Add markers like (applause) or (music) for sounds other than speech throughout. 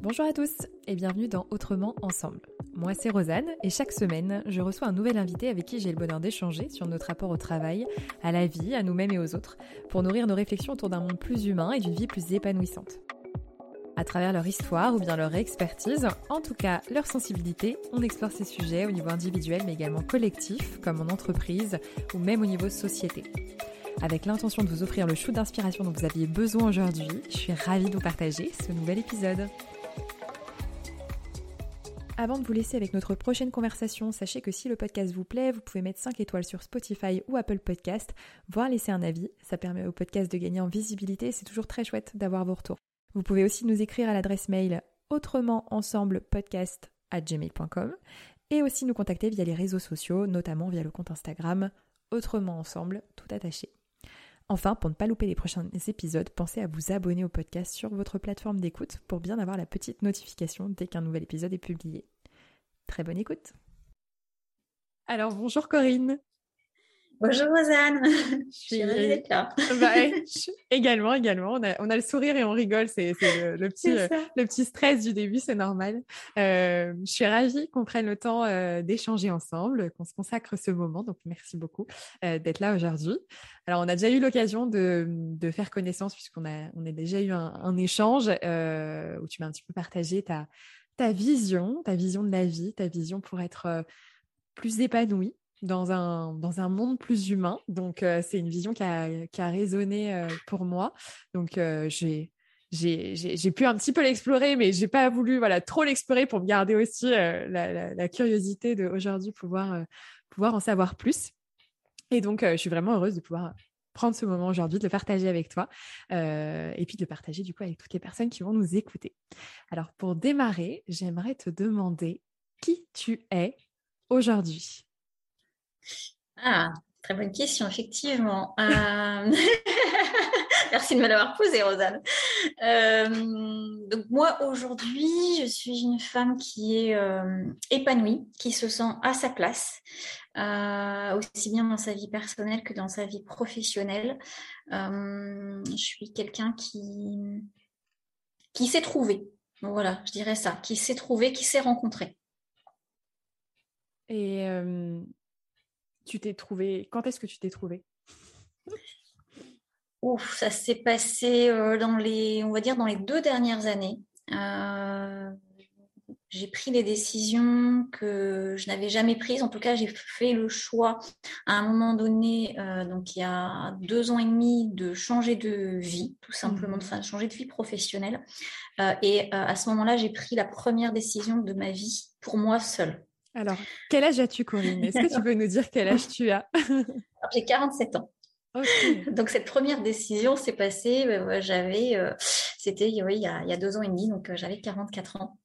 Bonjour à tous et bienvenue dans Autrement Ensemble. Moi c'est Rosanne et chaque semaine je reçois un nouvel invité avec qui j'ai le bonheur d'échanger sur notre rapport au travail, à la vie, à nous-mêmes et aux autres, pour nourrir nos réflexions autour d'un monde plus humain et d'une vie plus épanouissante. À travers leur histoire ou bien leur expertise, en tout cas leur sensibilité, on explore ces sujets au niveau individuel mais également collectif, comme en entreprise ou même au niveau société. Avec l'intention de vous offrir le shoot d'inspiration dont vous aviez besoin aujourd'hui, je suis ravie de vous partager ce nouvel épisode. Avant de vous laisser avec notre prochaine conversation, sachez que si le podcast vous plaît, vous pouvez mettre 5 étoiles sur Spotify ou Apple Podcast, voire laisser un avis. Ça permet au podcast de gagner en visibilité, c'est toujours très chouette d'avoir vos retours. Vous pouvez aussi nous écrire à l'adresse mail autrement ensemble gmail.com et aussi nous contacter via les réseaux sociaux, notamment via le compte Instagram autrement ensemble, tout attaché. Enfin, pour ne pas louper les prochains épisodes, pensez à vous abonner au podcast sur votre plateforme d'écoute pour bien avoir la petite notification dès qu'un nouvel épisode est publié. Très bonne écoute. Alors, bonjour Corinne. Bonjour Rosanne, (laughs) je suis ravie d'être là. Bah, (laughs) également, également. On a, on a, le sourire et on rigole, c'est le, petit, le petit stress du début, c'est normal. Euh, je suis ravie qu'on prenne le temps euh, d'échanger ensemble, qu'on se consacre ce moment. Donc, merci beaucoup euh, d'être là aujourd'hui. Alors, on a déjà eu l'occasion de, de, faire connaissance puisqu'on a, on a déjà eu un, un échange où tu m'as un petit peu partagé ta, ta vision, ta vision de la vie, ta vision pour être plus épanouie dans un, dans un monde plus humain. Donc, euh, c'est une vision qui a, qui a résonné euh, pour moi. Donc, euh, j'ai j'ai pu un petit peu l'explorer, mais j'ai pas voulu voilà trop l'explorer pour me garder aussi la, la, la, curiosité de aujourd'hui pouvoir pouvoir en savoir plus. Et donc, je suis vraiment heureuse de pouvoir prendre ce moment aujourd'hui, de le partager avec toi et puis de le partager du coup avec toutes les personnes qui vont nous écouter. Alors, pour démarrer, j'aimerais te demander qui tu es aujourd'hui. Ah, très bonne question, effectivement. Euh, (laughs) merci de me l'avoir posée, Rosanne. Euh, donc moi, aujourd'hui, je suis une femme qui est euh, épanouie, qui se sent à sa place, aussi bien dans sa vie personnelle que dans sa vie professionnelle. je suis quelqu'un qui, qui s'est trouvé. Voilà, je dirais ça, qui s'est trouvé, qui s'est rencontré. Et tu t'es trouvé Quand est-ce que tu t'es trouvé? Ouf, ça s'est passé euh, dans les, on va dire, dans les deux dernières années. Euh, j'ai pris des décisions que je n'avais jamais prises. En tout cas, j'ai fait le choix à un moment donné, euh, donc il y a deux ans et demi, de changer de vie, tout simplement, mmh. de changer de vie professionnelle. et à ce moment-là, j'ai pris la première décision de ma vie pour moi seule. Alors, quel âge as-tu, Corinne? Est-ce que tu peux nous dire quel âge tu as? J'ai 47 ans. Donc cette première décision s'est passée, euh, j'avais, euh, c'était il, y a, deux ans et demi, donc euh, j'avais 44 ans.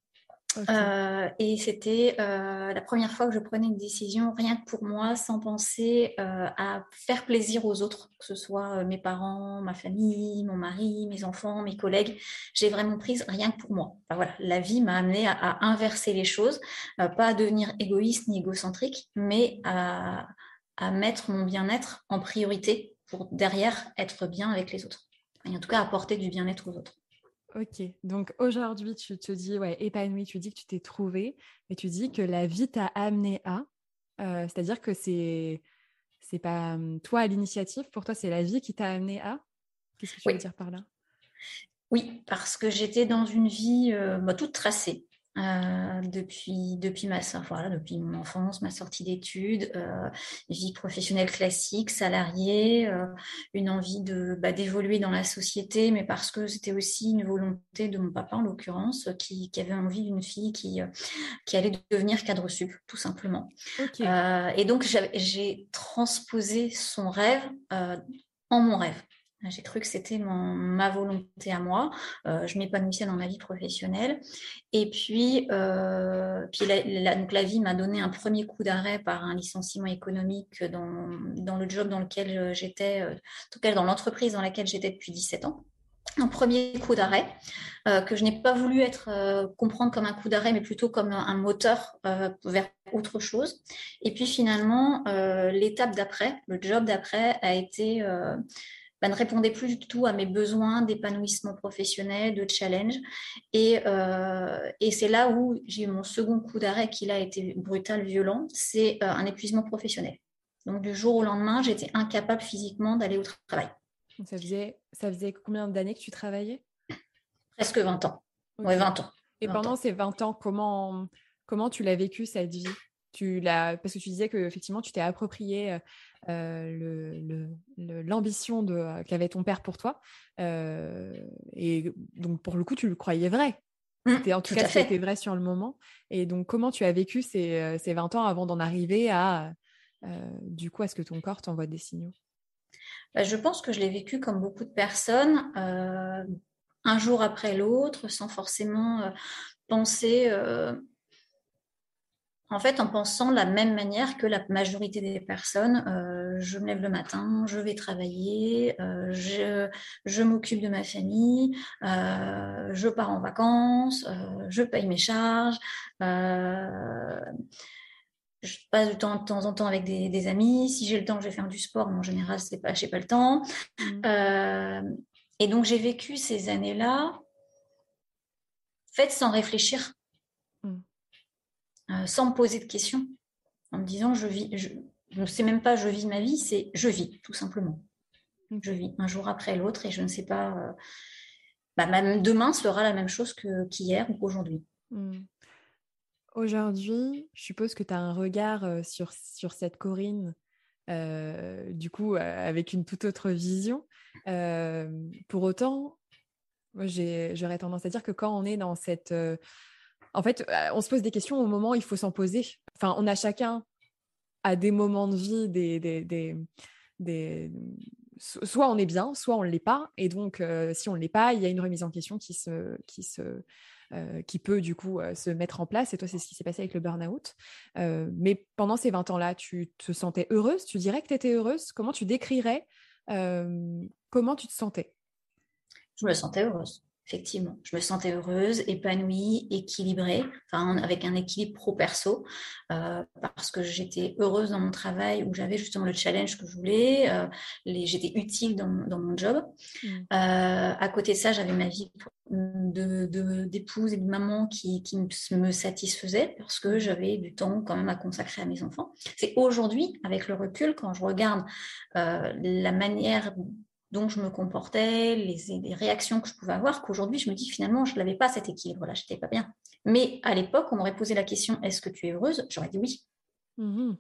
Euh, et c'était euh, la première fois que je prenais une décision rien que pour moi, sans penser euh, à faire plaisir aux autres, que ce soit mes parents, ma famille, mon mari, mes enfants, mes collègues. J'ai vraiment prise rien que pour moi. voilà, la vie m'a amené à, inverser les choses, pas à devenir égoïste ni égocentrique, mais à mettre mon bien-être en priorité pour derrière être bien avec les autres. Et en tout cas, apporter du bien-être aux autres. Ok, donc aujourd'hui, tu te dis, ouais, épanoui, tu dis que tu t'es trouvé, mais tu dis que la vie t'a amené à, euh, c'est-à-dire que c'est c'est pas hum, toi à l'initiative, pour toi, c'est la vie qui t'a amené à. Qu'est-ce que tu veux dire par là? Oui, parce que j'étais dans une vie euh, bah, toute tracée. Euh, depuis depuis ma voilà, depuis mon enfance, ma sortie d'études, euh, vie professionnelle classique, salariée, euh, une envie de bah, d'évoluer dans la société, mais parce que c'était aussi une volonté de mon papa en l'occurrence, qui, qui, avait envie d'une fille qui qui allait devenir cadre sup, tout simplement. et donc j'ai transposé son rêve en mon rêve. J'ai cru que c'était ma volonté à moi. Euh, je m'épanouissais dans ma vie professionnelle. Et puis, euh, puis la, donc la vie m'a donné un premier coup d'arrêt par un licenciement économique dans, dans le job dans lequel j'étais, euh, en tout cas dans l'entreprise dans laquelle j'étais depuis 17 ans. Un premier coup d'arrêt euh, que je n'ai pas voulu être euh, comprendre comme un coup d'arrêt, mais plutôt comme un, moteur euh, vers autre chose. Et puis finalement, l'étape d'après, le job d'après, a été bah, ne répondait plus du tout à mes besoins d'épanouissement professionnel, de challenge. Et, euh, et c'est là où j'ai eu mon second coup d'arrêt qui a été brutal, violent, c'est euh, un épuisement professionnel. Donc du jour au lendemain, j'étais incapable physiquement d'aller au travail. ça faisait, ça faisait combien d'années que tu travaillais? Presque 20 ans. Oui, 20 ans. Et pendant ces 20 ans, comment, comment tu l'as vécu cette vie? Tu l'as parce que tu disais que effectivement tu t'es approprié euh, l'ambition le, euh, qu'avait ton père pour toi euh, et donc pour le coup tu le croyais vrai. Mmh, en tout, cas c'était vrai sur le moment. Et donc comment tu as vécu ces, ces 20 ans avant d'en arriver à du coup à ce que ton corps t'envoie des signaux? Bah, je pense que je l'ai vécu comme beaucoup de personnes un jour après l'autre sans forcément penser en fait, en pensant de la même manière que la majorité des personnes, euh, je me lève le matin, je vais travailler, euh, je, m'occupe de ma famille, euh, je pars en vacances, je paye mes charges, je passe du temps de temps en temps avec des, amis. Si j'ai le temps, je vais faire du sport, mais en général, c'est pas, j'ai pas le temps. Mmh. et donc, j'ai vécu ces années-là faites sans réfléchir. Euh, sans me poser de questions, en me disant je vis, je ne sais même pas je vis ma vie, c'est je vis tout simplement. Je vis un jour après l'autre et je ne sais pas. Euh, bah, même demain sera la même chose qu'hier ou qu'aujourd'hui. Hmm. Aujourd'hui, je suppose que tu as un regard euh, sur, sur cette Corinne, du coup, avec une toute autre vision. pour autant, j'aurais tendance à dire que quand on est dans cette en fait, euh, on se pose des questions au moment où il faut s'en poser. Enfin, on a chacun à des moments de vie des, des, soit on est bien, soit on ne l'est pas. Et donc, euh, si on ne l'est pas, il y a une remise en question qui, se, qui, se, euh, qui peut du coup se mettre en place. Et toi, c'est ce qui s'est passé avec le burn-out. mais pendant ces 20 ans-là, tu te sentais heureuse? Tu dirais que tu étais heureuse? Comment tu décrirais Comment tu te sentais? Je me sentais heureuse effectivement. Je me sentais heureuse, épanouie, équilibrée, enfin avec un équilibre pro-perso, euh, parce que j'étais heureuse dans mon travail où j'avais justement le challenge que je voulais, euh, j'étais utile dans, mon job. Mmh. Euh, à côté de ça, j'avais ma vie d'épouse de, et de maman qui, qui me satisfaisait parce que j'avais du temps quand même à consacrer à mes enfants. C'est aujourd'hui, avec le recul, quand je regarde la manière dont je me comportais, les, réactions que je pouvais avoir, qu'aujourd'hui, je me dis finalement, je n'avais pas cet équilibre-là, je n'étais pas bien. Mais à l'époque, on m'aurait posé la question, est-ce que tu es heureuse? J'aurais dit oui. Mmh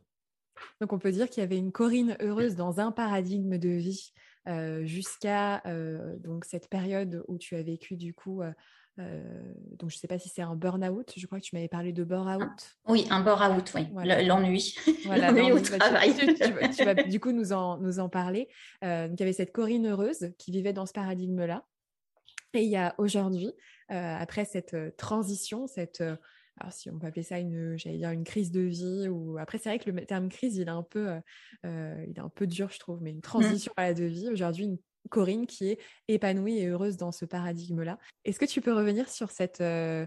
Donc, on peut dire qu'il y avait une Corinne heureuse dans un paradigme de vie euh, jusqu'à euh, donc cette période où tu as vécu du coup euh, donc, je ne sais pas si c'est un burn-out. Je crois que tu m'avais parlé de burn-out. oui, un burn-out, oui. L'ennui. (laughs) L'ennui au bah, travail. Tu, vas, (laughs) du coup nous en, nous en parler. Euh, donc, il y avait cette Corinne heureuse qui vivait dans ce paradigme-là. Et il y a aujourd'hui, euh, après cette transition, cette alors si on peut appeler ça une, j'allais dire une crise de vie ou après c'est vrai que le terme crise il est un peu, il est un peu dur je trouve, mais une mmh. transition à la de vie aujourd'hui, une Corinne qui est épanouie et heureuse dans ce paradigme-là. Est-ce que tu peux revenir sur cette euh,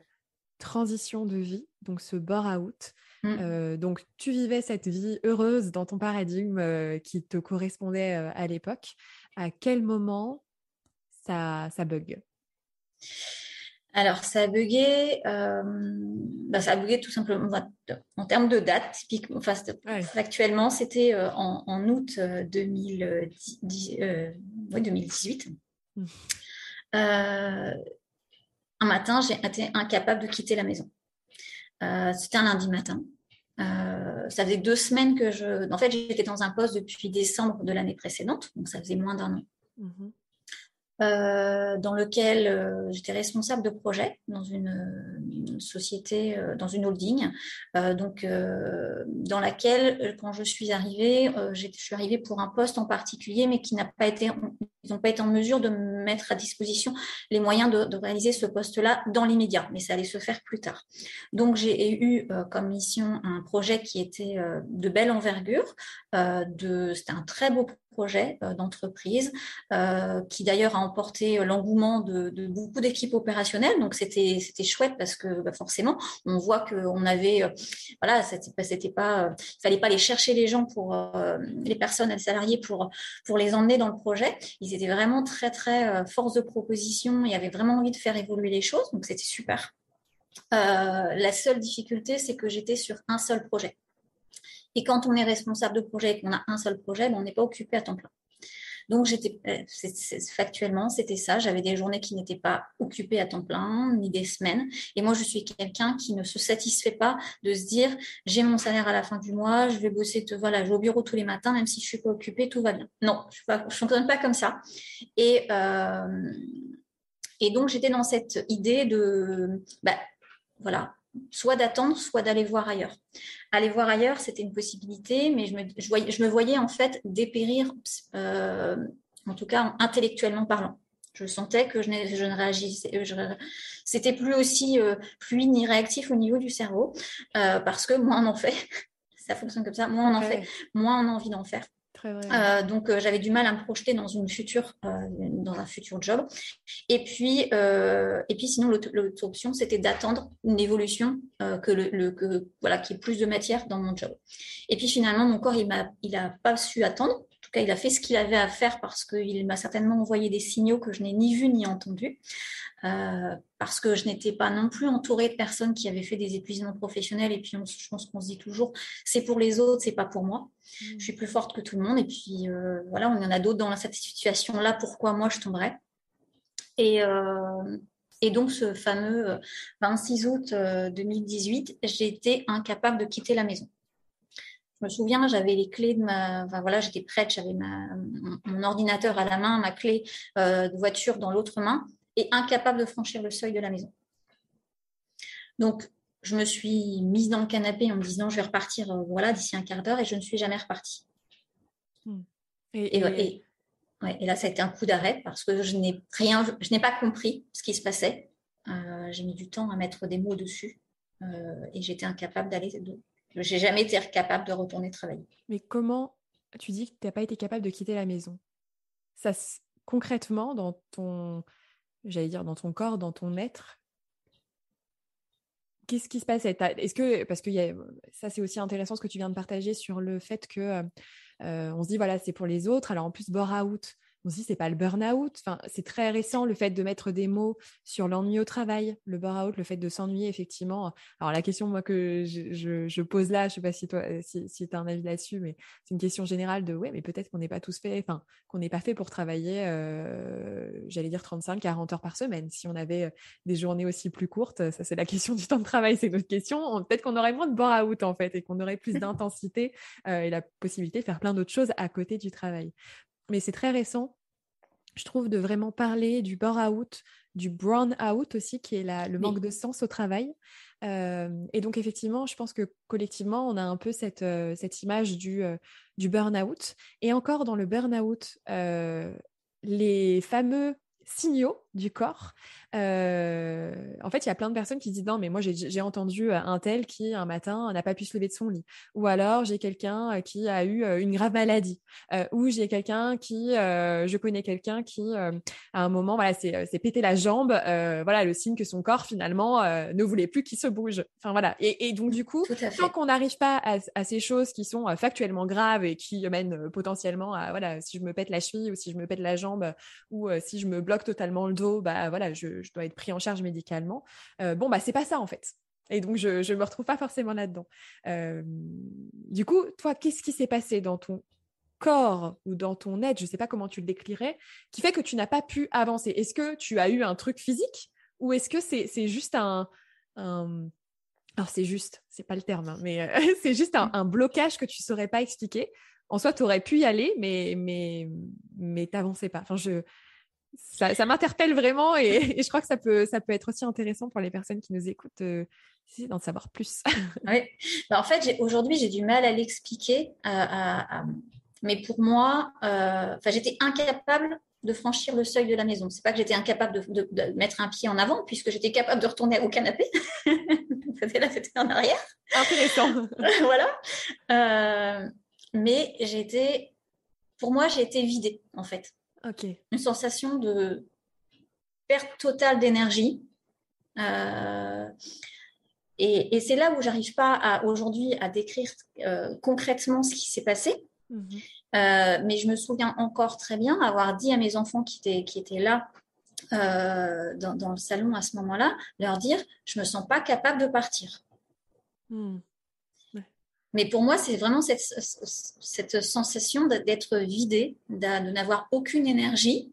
transition de vie, donc ce bore-out mmh. euh, Donc, tu vivais cette vie heureuse dans ton paradigme euh, qui te correspondait à l'époque. À quel moment ça, ça bug? Alors, ça a bugué, bah, ça a bugué tout simplement en termes de date, typiquement, enfin, actuellement, c'était en, août 2010, 2018. Mmh. un matin, j'ai été incapable de quitter la maison. c'était un lundi matin. ça faisait deux semaines que je. En fait, j'étais dans un poste depuis décembre de l'année précédente, donc ça faisait moins d'un an. Mmh euh, dans lequel euh, j'étais responsable de projet dans une, société, euh, dans une holding, donc dans laquelle, quand je suis arrivée, je suis arrivée pour un poste en particulier, mais qui n'a pas été, ils n'ont pas été en mesure de me mettre à disposition les moyens de, de réaliser ce poste-là dans l'immédiat, mais ça allait se faire plus tard. Donc j'ai eu comme mission un projet qui était de belle envergure, de, c'était un très beau projet d'entreprise qui d'ailleurs a emporté l'engouement de, beaucoup d'équipes opérationnelles. Donc c'était c'était chouette parce que bah, forcément on voit qu'on avait voilà c'était pas c'était pas fallait pas aller chercher les gens pour les personnes les salariés pour pour les emmener dans le projet. Ils étaient vraiment très très force de proposition. Y avait vraiment envie de faire évoluer les choses. Donc c'était super. la seule difficulté, c'est que j'étais sur un seul projet. Et quand on est responsable de projet et qu'on a un seul projet, ben, on n'est pas occupé à temps plein. Donc, j'étais euh, factuellement, c'était ça. J'avais des journées qui n'étaient pas occupées à temps plein, ni des semaines. Et moi, je suis quelqu'un qui ne se satisfait pas de se dire j'ai mon salaire à la fin du mois, je vais bosser, voilà, je vais au bureau tous les matins, même si je suis pas occupée, tout va bien. Non, je ne fonctionne pas comme ça. Et euh, et donc, j'étais dans cette idée de, bah, voilà, soit d'attendre, soit d'aller voir ailleurs. Aller voir ailleurs, c'était une possibilité, mais je me, voyais, je me voyais en fait dépérir, euh, en tout cas intellectuellement parlant. Je sentais que je, je ne réagissais, c'était plus aussi euh, fluide ni réactif au niveau du cerveau, euh, parce que moins on en fait, (laughs) ça fonctionne comme ça, moins on en fait, moins on a envie d'en faire. Euh, donc euh, j'avais du mal à me projeter dans une future, euh, dans un futur job. Et puis, et puis sinon l'autre option c'était d'attendre une évolution que le, que, voilà qui ait plus de matière dans mon job. Et puis finalement mon corps il m'a il a pas su attendre. Cas il a fait ce qu'il avait à faire parce qu'il m'a certainement envoyé des signaux que je n'ai ni vus ni entendus. Euh, parce que je n'étais pas non plus entourée de personnes qui avaient fait des épuisements professionnels. Et puis, je pense qu'on se dit toujours, c'est pour les autres, c'est pas pour moi. Mm. Je suis plus forte que tout le monde. Et puis, euh, voilà, on y en a d'autres dans cette situation-là. Pourquoi moi, je tomberais et, euh, et donc, ce fameux 26 août 2018, j'étais incapable de quitter la maison. Je me souviens, j'avais les clés de ma, enfin, voilà, j'étais prête, j'avais mon ordinateur à la main, ma clé de voiture dans l'autre main, et incapable de franchir le seuil de la maison. Donc, je me suis mise dans le canapé en me disant je vais repartir euh, voilà d'ici un quart d'heure et je ne suis jamais repartie. Hmm. Et, et, là, ça a été un coup d'arrêt parce que je n'ai rien, je n'ai pas compris ce qui se passait. Euh, j'ai mis du temps à mettre des mots dessus euh, et j'étais incapable d'aller. De... J'ai jamais été capable de retourner travailler. Mais comment tu dis que tu n'as pas été capable de quitter la maison? Ça, concrètement, dans ton j'allais dire, dans ton corps, dans ton être, qu'est-ce qui se passait? Est-ce que, parce que ça c'est aussi intéressant ce que tu viens de partager sur le fait que euh, euh, on se dit voilà c'est pour les autres, alors en plus bore out, on se dit c'est pas le burn-out. Enfin, c'est très récent le fait de mettre des mots sur l'ennui au travail, le burn-out, le fait de s'ennuyer effectivement. Alors la question moi que je, pose là, je sais pas si toi si, tu as un avis là-dessus, mais c'est une question générale de ouais, mais peut-être qu'on n'est pas tous fait, enfin qu'on n'est pas fait pour travailler, euh, j'allais dire 35, 40 heures par semaine. Si on avait euh, des journées aussi plus courtes, ça c'est la (laughs) question du temps de travail, c'est notre question. Peut-être qu'on aurait moins de burn-out en fait et qu'on aurait plus d'intensité euh, et la possibilité de faire plein d'autres choses à côté du travail mais c'est très récent, je trouve, de vraiment parler du burn-out, du brown-out aussi, qui est le manque de sens au travail. Euh, et donc, effectivement, je pense que collectivement, on a un peu cette, euh, cette image du, euh, du burn-out. Et encore dans le burn-out, les fameux signaux du corps. Euh, en fait, il y a plein de personnes qui disent non, mais moi j'ai entendu euh, un tel qui un matin n'a pas pu se lever de son lit, ou alors j'ai quelqu'un euh, qui a eu une grave maladie, ou j'ai quelqu'un qui, je connais quelqu'un qui à un moment voilà c'est pété la jambe, voilà le signe que son corps finalement ne voulait plus qu'il se bouge. Enfin voilà. Et, donc du coup, tant qu'on n'arrive pas à, ces choses qui sont factuellement graves et qui mènent potentiellement à voilà si je me pète la cheville ou si je me pète la jambe ou si je me bloque totalement le dos, bah voilà je, dois être pris en charge médicalement. Euh, bon, bah, c'est pas ça en fait. Et donc, je ne me retrouve pas forcément là-dedans. Euh, du coup, toi, qu'est-ce qui s'est passé dans ton corps ou dans ton être, je ne sais pas comment tu le décrirais, qui fait que tu n'as pas pu avancer? Est-ce que tu as eu un truc physique ou est-ce que c'est juste un, Alors, c'est juste, c'est pas le terme, hein, mais euh, (laughs) c'est juste un, blocage que tu ne saurais pas expliquer. En soi, tu aurais pu y aller, mais, mais, mais pas. Enfin, je, ça, m'interpelle vraiment (laughs) et, je crois que ça peut, ça peut être aussi intéressant pour les personnes qui nous écoutent euh, d'en savoir plus. (laughs) oui. Bah, en fait, aujourd'hui, j'ai du mal à l'expliquer. mais pour moi, euh, j'étais incapable de franchir le seuil de la maison. C'est pas que j'étais incapable de, mettre un pied en avant, puisque j'étais capable de retourner au canapé. (laughs) c'était là, c'était en arrière. Intéressant. voilà. Euh, mais j'étais pour moi, j'ai été vidée, en fait. Une sensation de perte totale d'énergie. Euh, et, c'est là où j'arrive pas aujourd'hui à décrire euh, concrètement ce qui s'est passé. Mhm. Euh, mais je me souviens encore très bien avoir dit à mes enfants qui étaient, qui étaient là dans, le salon à ce moment-là, leur dire, je me sens pas capable de partir. Hmm. Mais pour moi, c'est vraiment cette, sensation d'être vidé, de n'avoir aucune énergie,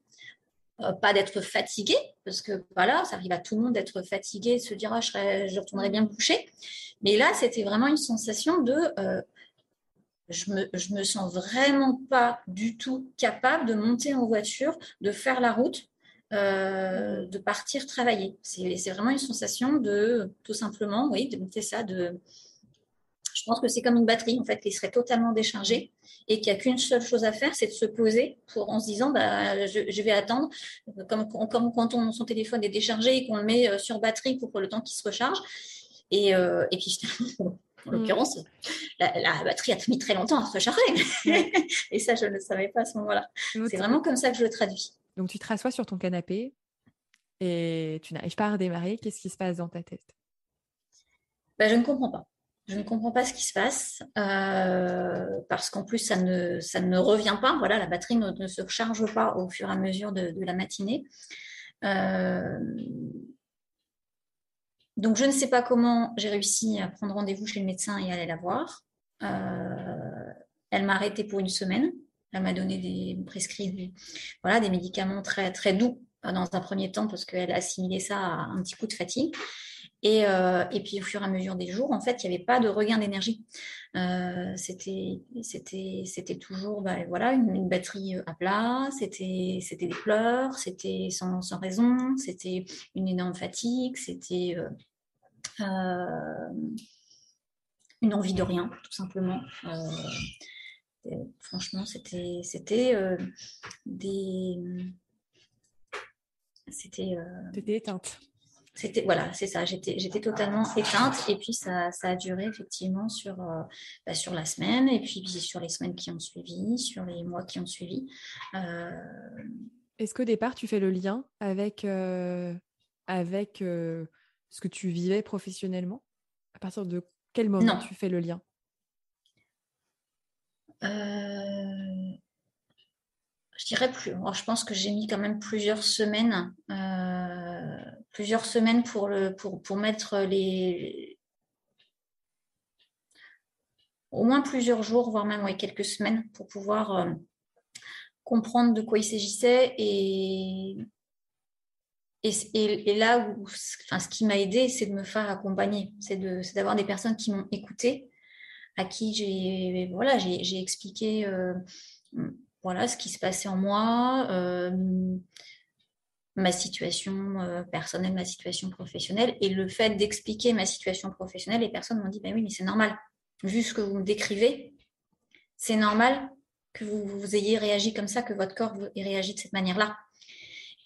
euh, pas d'être fatigué, parce que voilà, ça arrive à tout le monde d'être fatigué, de se dire ah, je, retournerai bien me coucher. Mais là, c'était vraiment une sensation de euh, je me, me sens vraiment pas du tout capable de monter en voiture, de faire la route, euh, de partir travailler. C'est vraiment une sensation de tout simplement, oui, de ça, de je pense que c'est comme une batterie en fait qui serait totalement déchargée et qu'il n'y a qu'une seule chose à faire, c'est de se poser pour en se disant bah, je, vais attendre, comme, comme quand on, son téléphone est déchargé et qu'on le met euh, sur batterie pour le temps qu'il se recharge. Et, euh, et puis en mm. l'occurrence, la, batterie a mis très longtemps à se recharger. (laughs) et ça, je ne le savais pas à ce moment-là. C'est vraiment comme ça que je le traduis. Donc tu te rassois sur ton canapé et tu n'arrives pas à redémarrer. Qu'est-ce qui se passe dans ta tête? Bah, Je ne comprends pas. Je ne comprends pas ce qui se passe euh, parce qu'en plus ça ne, revient pas. Voilà, la batterie ne, se recharge pas au fur et à mesure de, la matinée. Euh, donc je ne sais pas comment j'ai réussi à prendre rendez-vous chez le médecin et aller la voir. Euh, elle m'a arrêté pour une semaine. Elle m'a donné des prescrits, voilà, des médicaments très très doux dans un premier temps parce qu'elle a assimilé ça à un petit coup de fatigue. Et, euh, et, puis au fur et à mesure des jours, en fait, il n'y avait pas de regain d'énergie. Euh, c'était, toujours, bah, voilà, une, batterie euh, à plat. C'était, des pleurs. C'était sans, raison. C'était une énorme fatigue. C'était une envie de rien, tout simplement. franchement, c'était, des, c'était. C'était éteinte c'était voilà, c'est ça. J'étais, j'étais totalement éteinte et puis ça, ça a duré effectivement sur, euh, bah, sur la semaine et puis, sur les semaines qui ont suivi, sur les mois qui ont suivi. Euh, Est-ce qu'au départ tu fais le lien avec euh, avec ce que tu vivais professionnellement? À partir de quel moment tu fais le lien? Je dirais plus. je pense que j'ai mis quand même plusieurs semaines, euh, plusieurs semaines pour, le, pour, pour mettre les. Au moins plusieurs jours, voire même quelques semaines, pour pouvoir euh, comprendre de quoi il s'agissait. Et, et, là où. Enfin, ce qui m'a aidé, c'est de me faire accompagner. C'est d'avoir des personnes qui m'ont écouté, à qui j'ai voilà, expliqué. Euh, voilà ce qui se passait en moi, euh, ma situation euh, personnelle, ma situation professionnelle. Et le fait d'expliquer ma situation professionnelle, les personnes m'ont dit, ben oui, mais c'est normal. Vu ce que vous me décrivez, c'est normal que vous, vous, ayez réagi comme ça, que votre corps ait réagi de cette manière-là.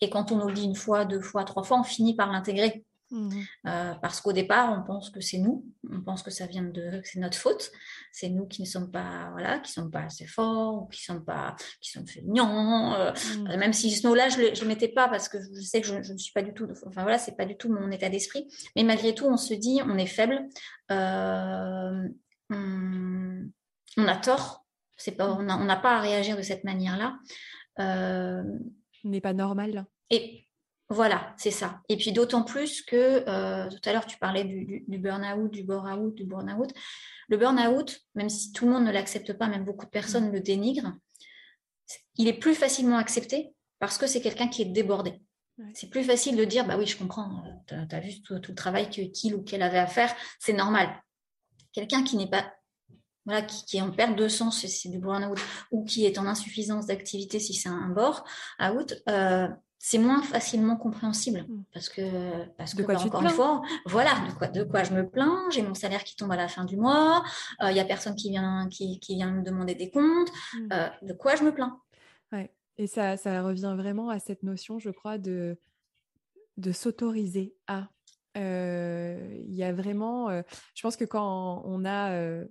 Et quand on dit une fois, deux fois, trois fois, on finit par l'intégrer. Mmh. Euh, parce qu'au départ, on pense que c'est nous, on pense que ça vient de, c'est notre faute, c'est nous qui ne sommes pas, voilà, qui sont pas assez forts, ou qui sont pas, qui sont feignants. Euh, mmh. Même si ce mot-là, je ne le mettais pas parce que je sais que je, ne suis pas du tout, enfin voilà, c'est pas du tout mon état d'esprit. Mais malgré tout, on se dit, on est faible, euh, on, a tort, c'est pas, on n'a pas à réagir de cette manière-là. on n'est pas normal. Et voilà, c'est ça. Et puis d'autant plus que euh, tout à l'heure, tu parlais du, burn-out, du bore-out, du burn-out. Le burn-out, même si tout le monde ne l'accepte pas, même beaucoup de personnes le dénigrent, il est plus facilement accepté parce que c'est quelqu'un qui est débordé. C'est plus facile de dire, bah oui, je comprends, tu as, vu tout, le travail qu'il ou qu'elle avait à faire, c'est normal. Quelqu'un qui n'est pas voilà, qui, est en perte de sens si c'est du burn-out ou qui est en insuffisance d'activité si c'est un bore-out, euh, c'est moins facilement compréhensible. Hmm. parce que parce que bah, encore une fois voilà de quoi de quoi je me plains. J'ai mon salaire qui tombe à la fin du mois. Il euh, y a personne qui vient qui, vient me demander des comptes. Hmm. euh, de quoi je me plains? Ouais. et ça ça revient vraiment à cette notion je crois de de s'autoriser à. Euh, il y a vraiment je pense que quand on a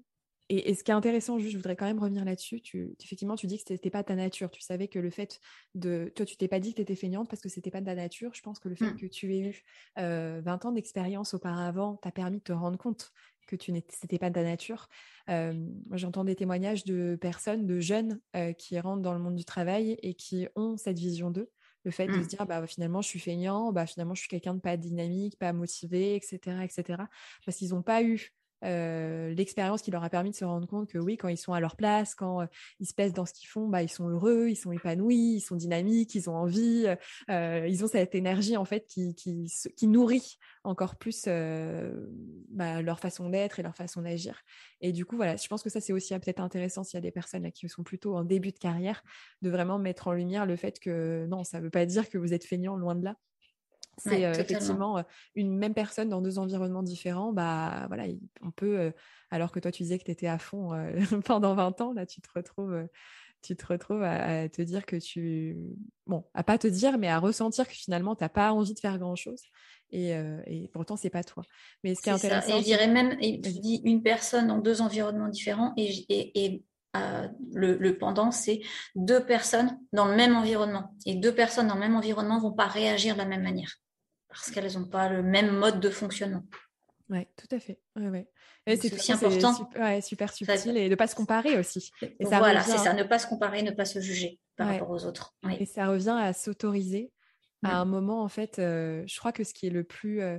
et, ce qui est intéressant, juste, je voudrais quand même revenir là-dessus. Tu, effectivement, tu dis que ce n'était pas ta nature. Tu savais que le fait de. Toi, tu t'es pas dit que tu étais feignante parce que ce n'était pas de ta nature. Je pense que le fait mmh. que tu aies eu 20 euh, ans d'expérience auparavant t'a permis de te rendre compte que tu n'étais pas de ta nature. Euh, moi, j'entends des témoignages de personnes, de jeunes euh, qui rentrent dans le monde du travail et qui ont cette vision d'eux. Le fait de se mmh. dire, bah, finalement, je suis feignant, bah, finalement, je suis quelqu'un de pas dynamique, pas motivé, etc. etc. parce qu'ils n'ont pas eu euh, l'expérience qui leur a permis de se rendre compte que oui, quand ils sont à leur place, quand euh, ils se pèsent dans ce qu'ils font, bah, ils sont heureux, ils sont épanouis, ils sont dynamiques, ils ont envie, euh, ils ont cette énergie en fait qui, nourrit encore plus bah, leur façon d'être et leur façon d'agir. Et du coup, voilà, je pense que ça c'est aussi peut-être intéressant s'il y a des personnes là, qui sont plutôt en début de carrière, de vraiment mettre en lumière le fait que non, ça ne veut pas dire que vous êtes feignant, loin de là. C'est effectivement une même personne dans deux environnements différents. Bah voilà, on peut. alors que toi, tu disais que tu étais à fond (laughs) pendant 20 ans, là, tu te retrouves, tu te retrouves à, te dire que tu, bon, à pas te dire, mais à ressentir que finalement, tu n'as pas envie de faire grand chose. Et, et pourtant, c'est pas toi. Mais ce qui est, intéressant, et je dirais même, tu dis une personne dans deux environnements différents, et, et le, le, pendant, c'est deux personnes dans le même environnement. Et deux personnes dans le même environnement vont pas réagir de la même manière parce qu'elles n'ont pas le même mode de fonctionnement. Oui, tout à fait. Ouais, c'est aussi important. Super, super subtil et de ne pas se comparer aussi. Et ça voilà, c'est ça, ne pas se comparer, ne pas se juger par rapport aux autres. Et ça revient à s'autoriser à un moment, en fait, euh, je crois que ce qui est le plus euh,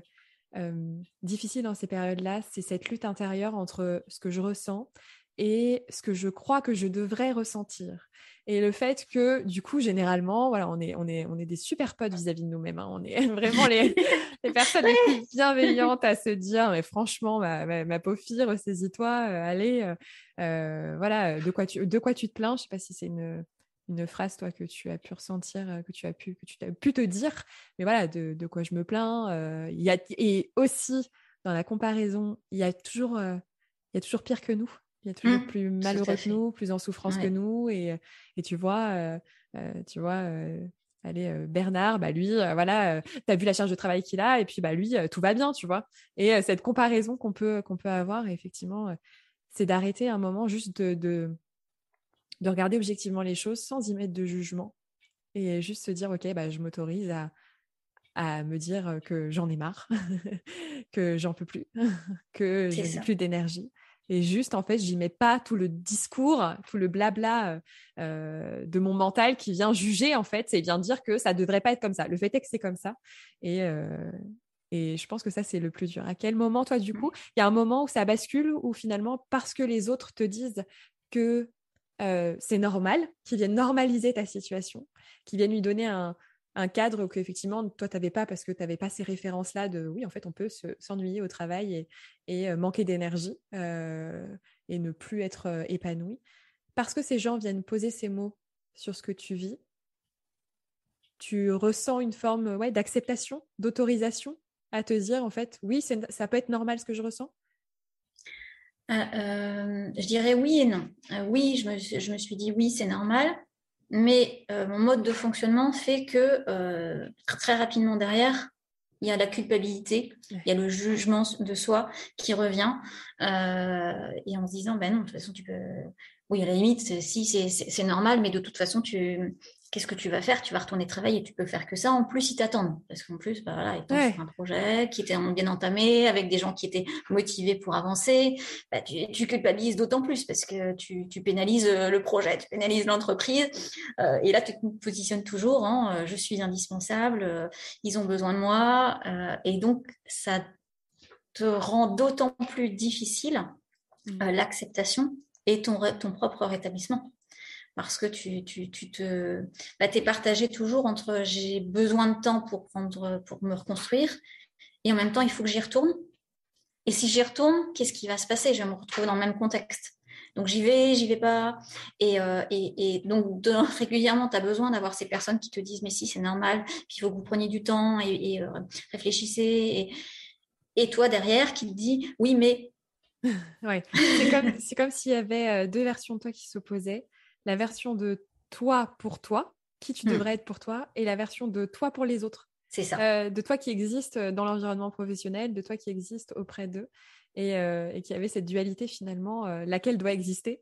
euh, difficile dans ces périodes-là, c'est cette lutte intérieure entre ce que je ressens et ce que je crois que je devrais ressentir. Et le fait que, du coup, généralement, voilà, on est, on est, on est des super potes vis-à-vis de nous-mêmes. Hein. On est (laughs) vraiment les, (laughs) les, personnes les plus bienveillantes à se dire, mais franchement, ma, ma, ma pauvre fille, ressaisis-toi, euh, allez, euh, euh, voilà, de quoi, tu, de quoi tu te plains? Je sais pas si c'est une, une phrase, toi, que tu as pu ressentir, que tu as pu, que tu as pu te dire, mais voilà, de, de quoi je me plains. Il y a, et aussi, dans la comparaison, il y a toujours, il y a toujours pire que nous. Il y a toujours mmh. plus malheureux que nous, plus en souffrance que nous. Et, et tu vois, euh, euh, tu vois euh, allez, Bernard, bah lui, voilà, tu as vu la charge de travail qu'il a, et puis bah lui, tout va bien, tu vois. Et cette comparaison qu'on peut, qu'on peut avoir, effectivement, c'est d'arrêter un moment juste de, de, de, regarder objectivement les choses sans y mettre de jugement. Et juste se dire, OK, bah, je m'autorise à, à me dire que j'en ai marre, (laughs) que j'en peux plus, (laughs) que j'ai plus d'énergie et juste, en fait, j'y mets pas tout le discours, tout le blabla euh, euh, de mon mental qui vient juger, en fait, c'est vient dire que ça devrait pas être comme ça. Le fait est que c'est comme ça. Et, euh, et je pense que ça, c'est le plus dur. À quel moment, toi, du coup, il y a un moment où ça bascule, où finalement, parce que les autres te disent que c'est normal, qu'ils viennent normaliser ta situation, qu'ils viennent lui donner un, un cadre que effectivement toi tu n'avais pas parce que tu n'avais pas ces références là de oui en fait on peut s'ennuyer au travail et, euh, manquer d'énergie euh, et ne plus être euh, épanoui. Parce que ces gens viennent poser ces mots sur ce que tu vis tu ressens une forme ouais, d'acceptation d'autorisation à te dire en fait oui ça peut être normal ce que je ressens? Je dirais oui et non. oui, je me, je me, suis dit oui, c'est normal mais euh, mon mode de fonctionnement fait que euh, très rapidement derrière, il y a la culpabilité, il y a le jugement de soi qui revient, euh, et en se disant, ben non, de toute façon, tu peux... Oui, à la limite, si c'est normal, mais de toute façon, tu, qu'est-ce que tu vas faire? Tu vas retourner travailler, tu peux faire que ça. En plus, ils t'attendent. Parce qu'en plus, bah voilà, ils sur un projet qui était bien entamé, avec des gens qui étaient motivés pour avancer. Bah, tu, culpabilises d'autant plus parce que tu, pénalises euh, le projet, tu pénalises l'entreprise. Euh, et là, tu te positionnes toujours en euh, je suis indispensable, ils ont besoin de moi. et donc, ça te rend d'autant plus difficile mmh. l'acceptation et ton, ton propre rétablissement parce que tu, tu, tu te, bah, es partagé toujours entre j'ai besoin de temps pour prendre, pour me reconstruire, et en même temps il faut que j'y retourne. Et si j'y retourne, qu'est-ce qui va se passer? Je vais me retrouver dans le même contexte. Donc j'y vais, j'y vais pas. Et, euh, et, et donc (laughs) régulièrement, tu as besoin d'avoir ces personnes qui te disent mais si c'est normal, qu'il faut que vous preniez du temps et, euh, réfléchissez. Et, et toi derrière qui te dit oui mais (laughs) ouais. C'est comme, comme s'il y avait euh, deux versions de toi qui s'opposaient la version de toi pour toi, qui tu hmm. devrais être pour toi, et la version de toi pour les autres. C'est ça. Euh, de toi qui existe dans l'environnement professionnel, de toi qui existe auprès d'eux. et, et qu'il y avait cette dualité finalement, laquelle doit exister.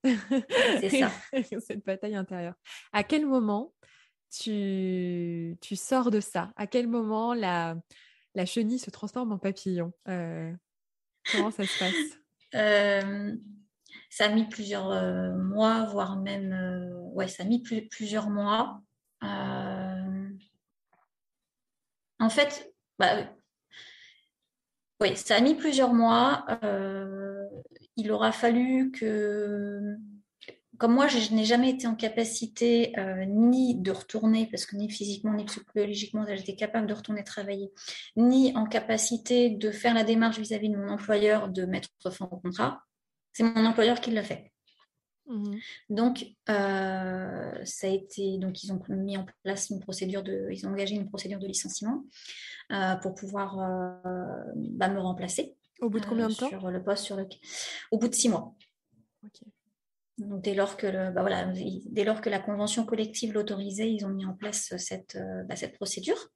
C'est ça. (laughs) cette bataille intérieure. À quel moment tu, tu sors de ça? À quel moment la, la chenille se transforme en papillon? Comment ça se passe? Ça a mis plusieurs mois, voire même... ouais, ça a mis plusieurs mois. En fait, bah, oui, ça a mis plusieurs mois. Euh, il aura fallu que, comme moi, je, n'ai jamais été en capacité euh, ni de retourner, parce que ni physiquement ni psychologiquement, j'étais capable de retourner travailler, ni en capacité de faire la démarche vis-à-vis de mon employeur de mettre fin au contrat. C'est mon employeur qui l'a fait. Mmh. Donc, euh, ça a été, donc ils ont mis en place une procédure de, ils ont engagé une procédure de licenciement euh, pour pouvoir euh, bah, me remplacer. Au bout de combien de temps Sur le poste sur le, au bout de six mois. Donc, dès lors que le, bah, voilà, dès lors que la convention collective l'autorisait, ils ont mis en place cette, bah, cette procédure.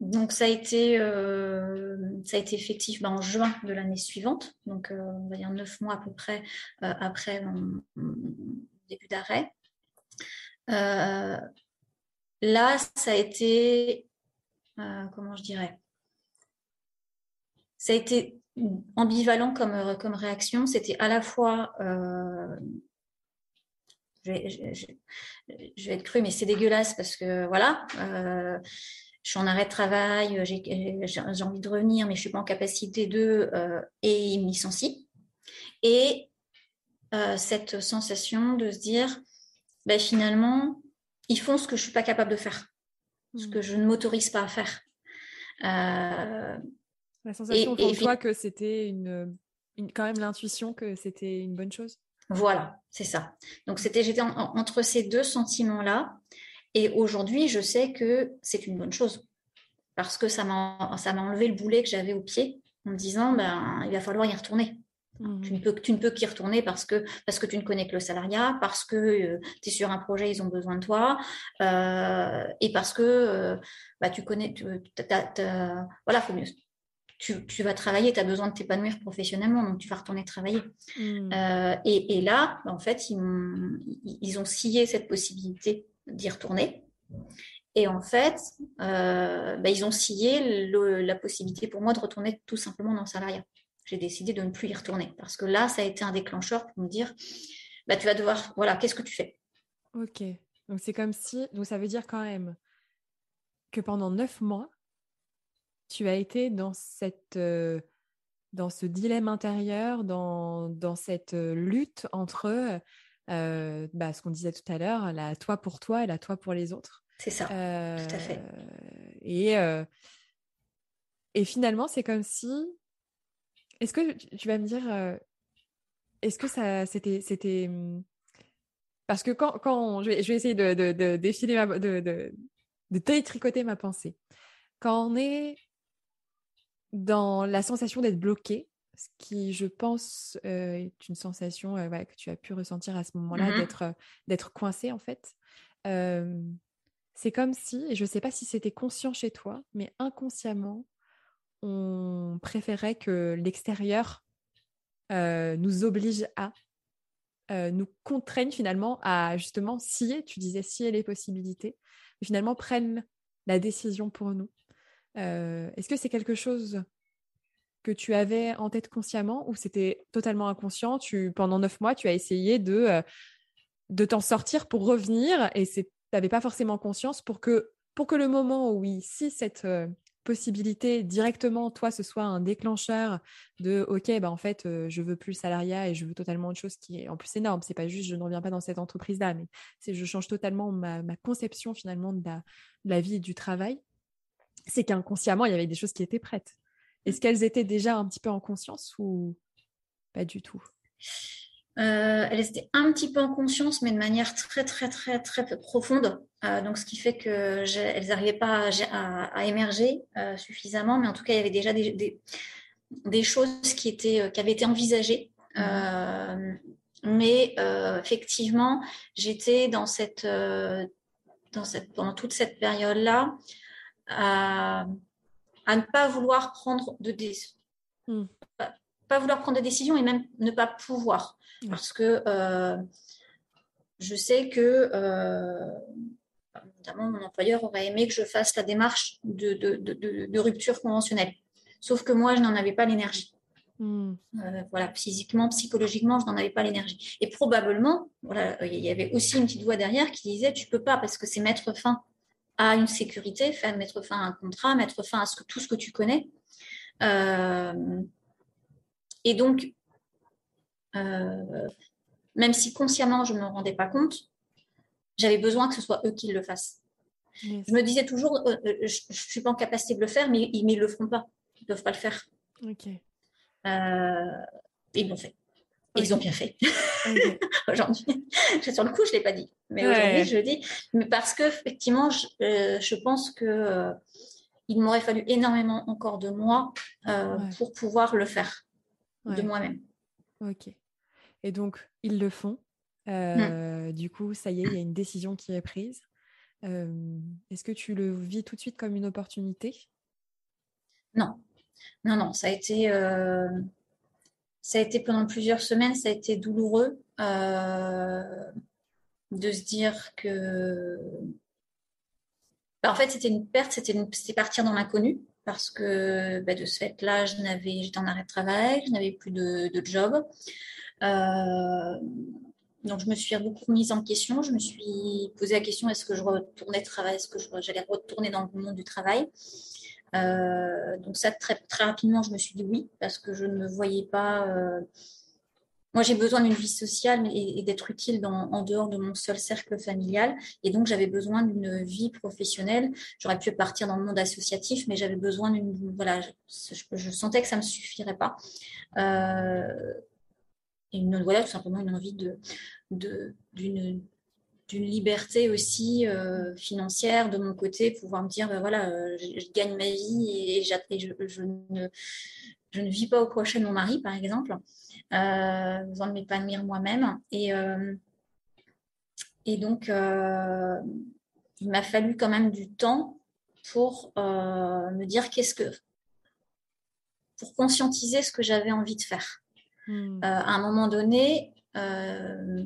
Donc ça a été, euh, effectif ben, en juin de l'année suivante, donc euh, on va dire neuf mois à peu près euh, après mon, début d'arrêt. là, ça a été, comment je dirais, ça a été ambivalent comme, réaction. C'était à la fois je vais, je, vais, être cru, mais c'est dégueulasse parce que voilà, je suis en arrêt de travail, euh, j'ai envie de revenir, mais je ne suis pas en capacité de, euh, et il me licencie. Et euh, cette sensation de se dire, ben, finalement, ils font ce que je ne suis pas capable de faire, ce hmm. que je ne m'autorise pas à faire. La sensation pour toi que c'était une, quand même l'intuition que c'était une bonne chose. Voilà, c'est ça. Donc c'était j'étais entre ces deux sentiments là et aujourd'hui, je sais que c'est une bonne chose parce que ça m'a enlevé le boulet que j'avais au pied en me disant ben, il va falloir y retourner. Mmh. Tu ne peux, tu ne peux qu'y retourner parce que, parce que tu ne connais que le salariat, parce que euh, tu es sur un projet, ils ont besoin de toi, euh, et parce que euh, bah, tu connais, tu, voilà, faut mieux. Tu, tu vas travailler, tu as besoin de t'épanouir professionnellement, donc tu vas retourner travailler. Mmh. Et, et, là, en fait, ils, ils ont scié cette possibilité d'y retourner. Et en fait, euh, bah, ils ont scié la possibilité pour moi de retourner tout simplement dans le salariat. J'ai décidé de ne plus y retourner parce que là, ça a été un déclencheur pour me dire, bah, tu vas devoir, voilà, qu'est-ce que tu fais? Ok. Donc c'est comme si, donc ça veut dire quand même que pendant neuf mois, tu as été dans cette, euh, dans ce dilemme intérieur, dans, dans cette euh, lutte entre euh, bah, ce qu'on disait tout à l'heure, la toi pour toi et la toi pour les autres. C'est ça, tout à fait. Euh, et, euh, et finalement, c'est comme si. Est-ce que tu vas me dire. Est-ce que ça c'était c'était hmm, parce que quand, quand je, vais, je vais essayer de, de, de défiler ma, de, de, de ma pensée quand on est dans la sensation d'être bloqué ce qui, je pense, euh, est une sensation euh, que tu as pu ressentir à ce moment-là, mmh d'être, euh, d'être coincé en fait. c'est comme si, et je ne sais pas si c'était conscient chez toi, mais inconsciemment, on préférait que l'extérieur nous oblige à, nous contraigne finalement à justement scier, tu disais scier les possibilités, mais finalement prennent la décision pour nous. est-ce que c'est quelque chose que tu avais en tête consciemment ou c'était totalement inconscient? Tu, Pendant neuf mois, tu as essayé de, euh, t'en sortir pour revenir et tu n'avais pas forcément conscience pour que, pour que le moment où, oui, si cette euh, possibilité directement, toi, ce soit un déclencheur de OK, bah, en fait, euh, je veux plus le salariat et je veux totalement autre chose qui est en plus énorme. C'est pas juste je ne reviens pas dans cette entreprise-là, mais je change totalement ma, conception finalement de la vie et du travail. C'est qu'inconsciemment, il y avait des choses qui étaient prêtes. Est-ce qu'elles étaient déjà un petit peu en conscience ou pas du tout? Euh, elles étaient un petit peu en conscience, mais de manière très, très, très, très profonde. Euh, donc, ce qui fait qu'elles n'arrivaient pas à, émerger euh, suffisamment, mais en tout cas, il y avait déjà des, des, choses qui, étaient, qui avaient été envisagées. Mmh. mais effectivement, j'étais dans cette, dans cette, pendant toute cette période-là à à ne pas vouloir prendre de, hmm. pas, vouloir prendre de décision et même ne pas pouvoir. Parce que je sais que notamment mon employeur aurait aimé que je fasse la démarche de, rupture conventionnelle. Sauf que moi, je n'en avais pas l'énergie. Hmm. Euh, voilà, physiquement, psychologiquement, je n'en avais pas l'énergie. Et probablement, voilà, il y avait aussi une petite voix derrière qui disait tu peux pas parce que c'est mettre fin à une sécurité, mettre fin à un contrat, mettre fin à ce que, tout ce que tu connais. Euh, et donc, euh, même si consciemment je ne me rendais pas compte, j'avais besoin que ce soit eux qui le fassent. Je me disais toujours, euh, je ne suis pas en capacité de le faire, mais, ils ne le feront pas. Ils ne peuvent pas le faire. Ok. Ils l'ont fait. Ils ont bien fait. (laughs) aujourd'hui. Sur le coup, je ne l'ai pas dit. Mais aujourd'hui, je le dis. Mais parce que, effectivement, je, je pense que il m'aurait fallu énormément encore de moi pour pouvoir le faire de moi-même. Ok. Et donc, ils le font. Mmh. Du coup, ça y est, il y a une décision qui est prise. Est-ce que tu le vis tout de suite comme une opportunité? Non, non, non. Ça a été, ça a été pendant plusieurs semaines, ça a été douloureux de se dire que, bah, en fait, c'était une perte, c'était partir dans l'inconnu parce que bah, de ce fait-là, j'étais en arrêt de travail, je n'avais plus de, de job. Euh, donc, je me suis beaucoup mise en question. Je me suis posé la question est-ce que je retournais travail Est-ce que j'allais retourner dans le monde du travail? Euh, Donc, ça, très, très rapidement, je me suis dit oui, parce que je ne voyais pas. Euh, moi, j'ai besoin d'une vie sociale et, d'être utile en dehors de mon seul cercle familial. Et donc, j'avais besoin d'une vie professionnelle. J'aurais pu partir dans le monde associatif, mais j'avais besoin d'une. Voilà, je, sentais que ça ne me suffirait pas. Euh, et une, voilà, tout simplement une envie de, d'une, d'une liberté aussi euh, financière de mon côté, pouvoir me dire, ben voilà, euh, je, gagne ma vie et, je, ne, je ne vis pas au crochet de mon mari, par exemple, euh, besoin de m'épanouir moi-même. Et, euh, et donc, il m'a fallu quand même du temps pour me dire qu'est-ce que, pour conscientiser ce que j'avais envie de faire. Hmm. À un moment donné, euh,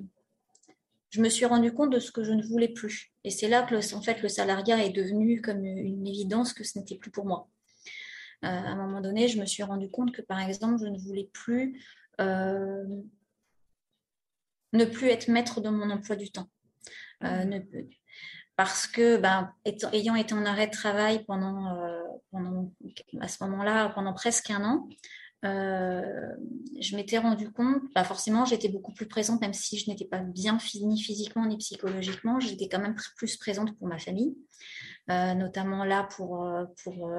je me suis rendu compte de ce que je ne voulais plus. Et c'est là que le, en fait, le salariat est devenu comme une évidence que ce n'était plus pour moi. Euh, à un moment donné, je me suis rendu compte que, par exemple, je ne voulais plus ne plus être maître de mon emploi du temps. parce que, ben, ayant été en arrêt de travail pendant à ce moment-là, pendant presque un an, euh, je m'étais rendu compte, bah forcément, j'étais beaucoup plus présente, même si je n'étais pas bien ni physiquement ni psychologiquement, j'étais quand même plus présente pour ma famille, euh, notamment là pour, euh,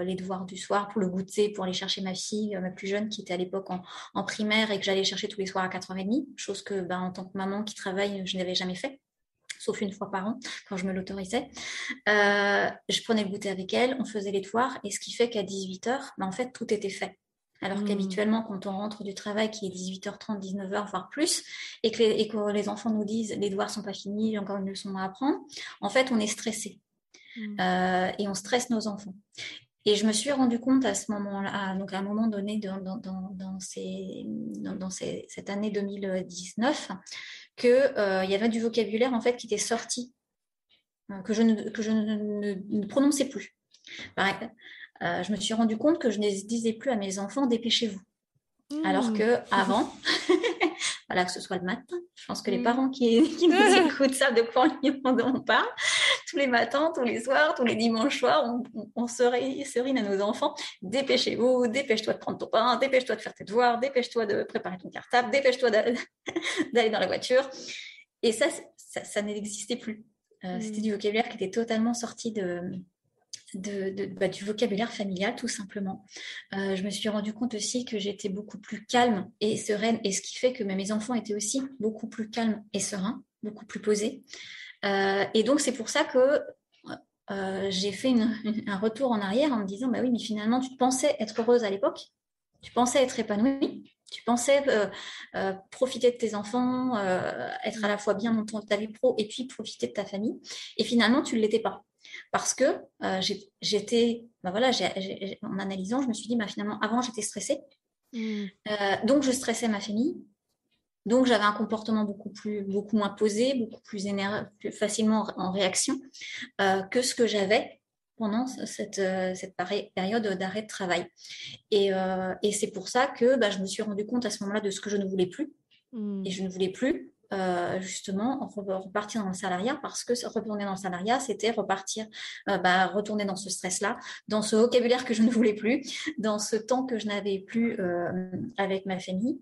les devoirs du soir, pour le goûter, pour aller chercher ma fille, ma plus jeune, qui était à l'époque en, primaire et que j'allais chercher tous les soirs à 4h30, chose que bah, en tant que maman qui travaille, je n'avais jamais fait sauf une fois par an, quand je me l'autorisais. je prenais le goûter avec elle, on faisait les devoirs, et ce qui fait qu'à 18h, bah, en fait, tout était fait. Alors mmh. qu'habituellement, quand on rentre du travail qui est 18h30, 19h, voire plus, et que, les, enfants nous disent les devoirs sont pas finis, j'ai encore une leçon à apprendre, en fait, on est stressé. Mmh. Euh, et on stresse nos enfants. Et je me suis rendu compte à ce moment-là, donc à un moment donné dans, dans, cette année 2019, qu'il euh, y avait du vocabulaire en fait qui était sorti, euh, que je ne, que je ne, prononçais plus. Euh, je me suis rendu compte que je ne disais plus à mes enfants dépêchez-vous. Alors mmh. que (laughs) avant, (laughs) voilà, que ce soit le matin, je pense que les mmh. parents qui, (laughs) nous écoutent savent de quoi on, parle. Tous les matins, tous les soirs, tous les dimanches soirs, on, on, serine à nos enfants dépêchez-vous, dépêche-toi de prendre ton pain, dépêche-toi de faire tes devoirs, dépêche-toi de préparer ton cartable, dépêche-toi d'aller dans la voiture. Et ça, ça, n'existait plus. Euh, c'était mmh. du vocabulaire qui était totalement sorti de, bah, du vocabulaire familial, tout simplement. Euh, je me suis rendu compte aussi que j'étais beaucoup plus calme et sereine, et ce qui fait que mes enfants étaient aussi beaucoup plus calmes et sereins, beaucoup plus posés. Euh, et donc, c'est pour ça que euh, j'ai fait (laughs) un retour en arrière en me disant, bah oui, mais finalement, tu pensais être heureuse à l'époque, tu pensais être épanouie, tu pensais profiter de tes enfants, être à la fois bien dans ta vie pro et puis profiter de ta famille. Et finalement, tu ne l'étais pas parce que euh, j'étais, ben voilà, en analysant, je me suis dit, bah, finalement, avant, j'étais stressée Mmh. donc, je stressais ma famille. Donc, j'avais un comportement beaucoup, plus, beaucoup moins posé, beaucoup plus, plus facilement en réaction que ce que j'avais pendant cette, cette période d'arrêt de travail. Et, et c'est pour ça que bah, je me suis rendu compte à ce moment-là de ce que je ne voulais plus. Mmh. Et je ne voulais plus euh, justement repartir dans le salariat parce que retourner dans le salariat, c'était repartir, euh, bah, retourner dans ce stress-là, dans ce vocabulaire que je ne voulais plus, dans ce temps que je n'avais plus euh, avec ma famille.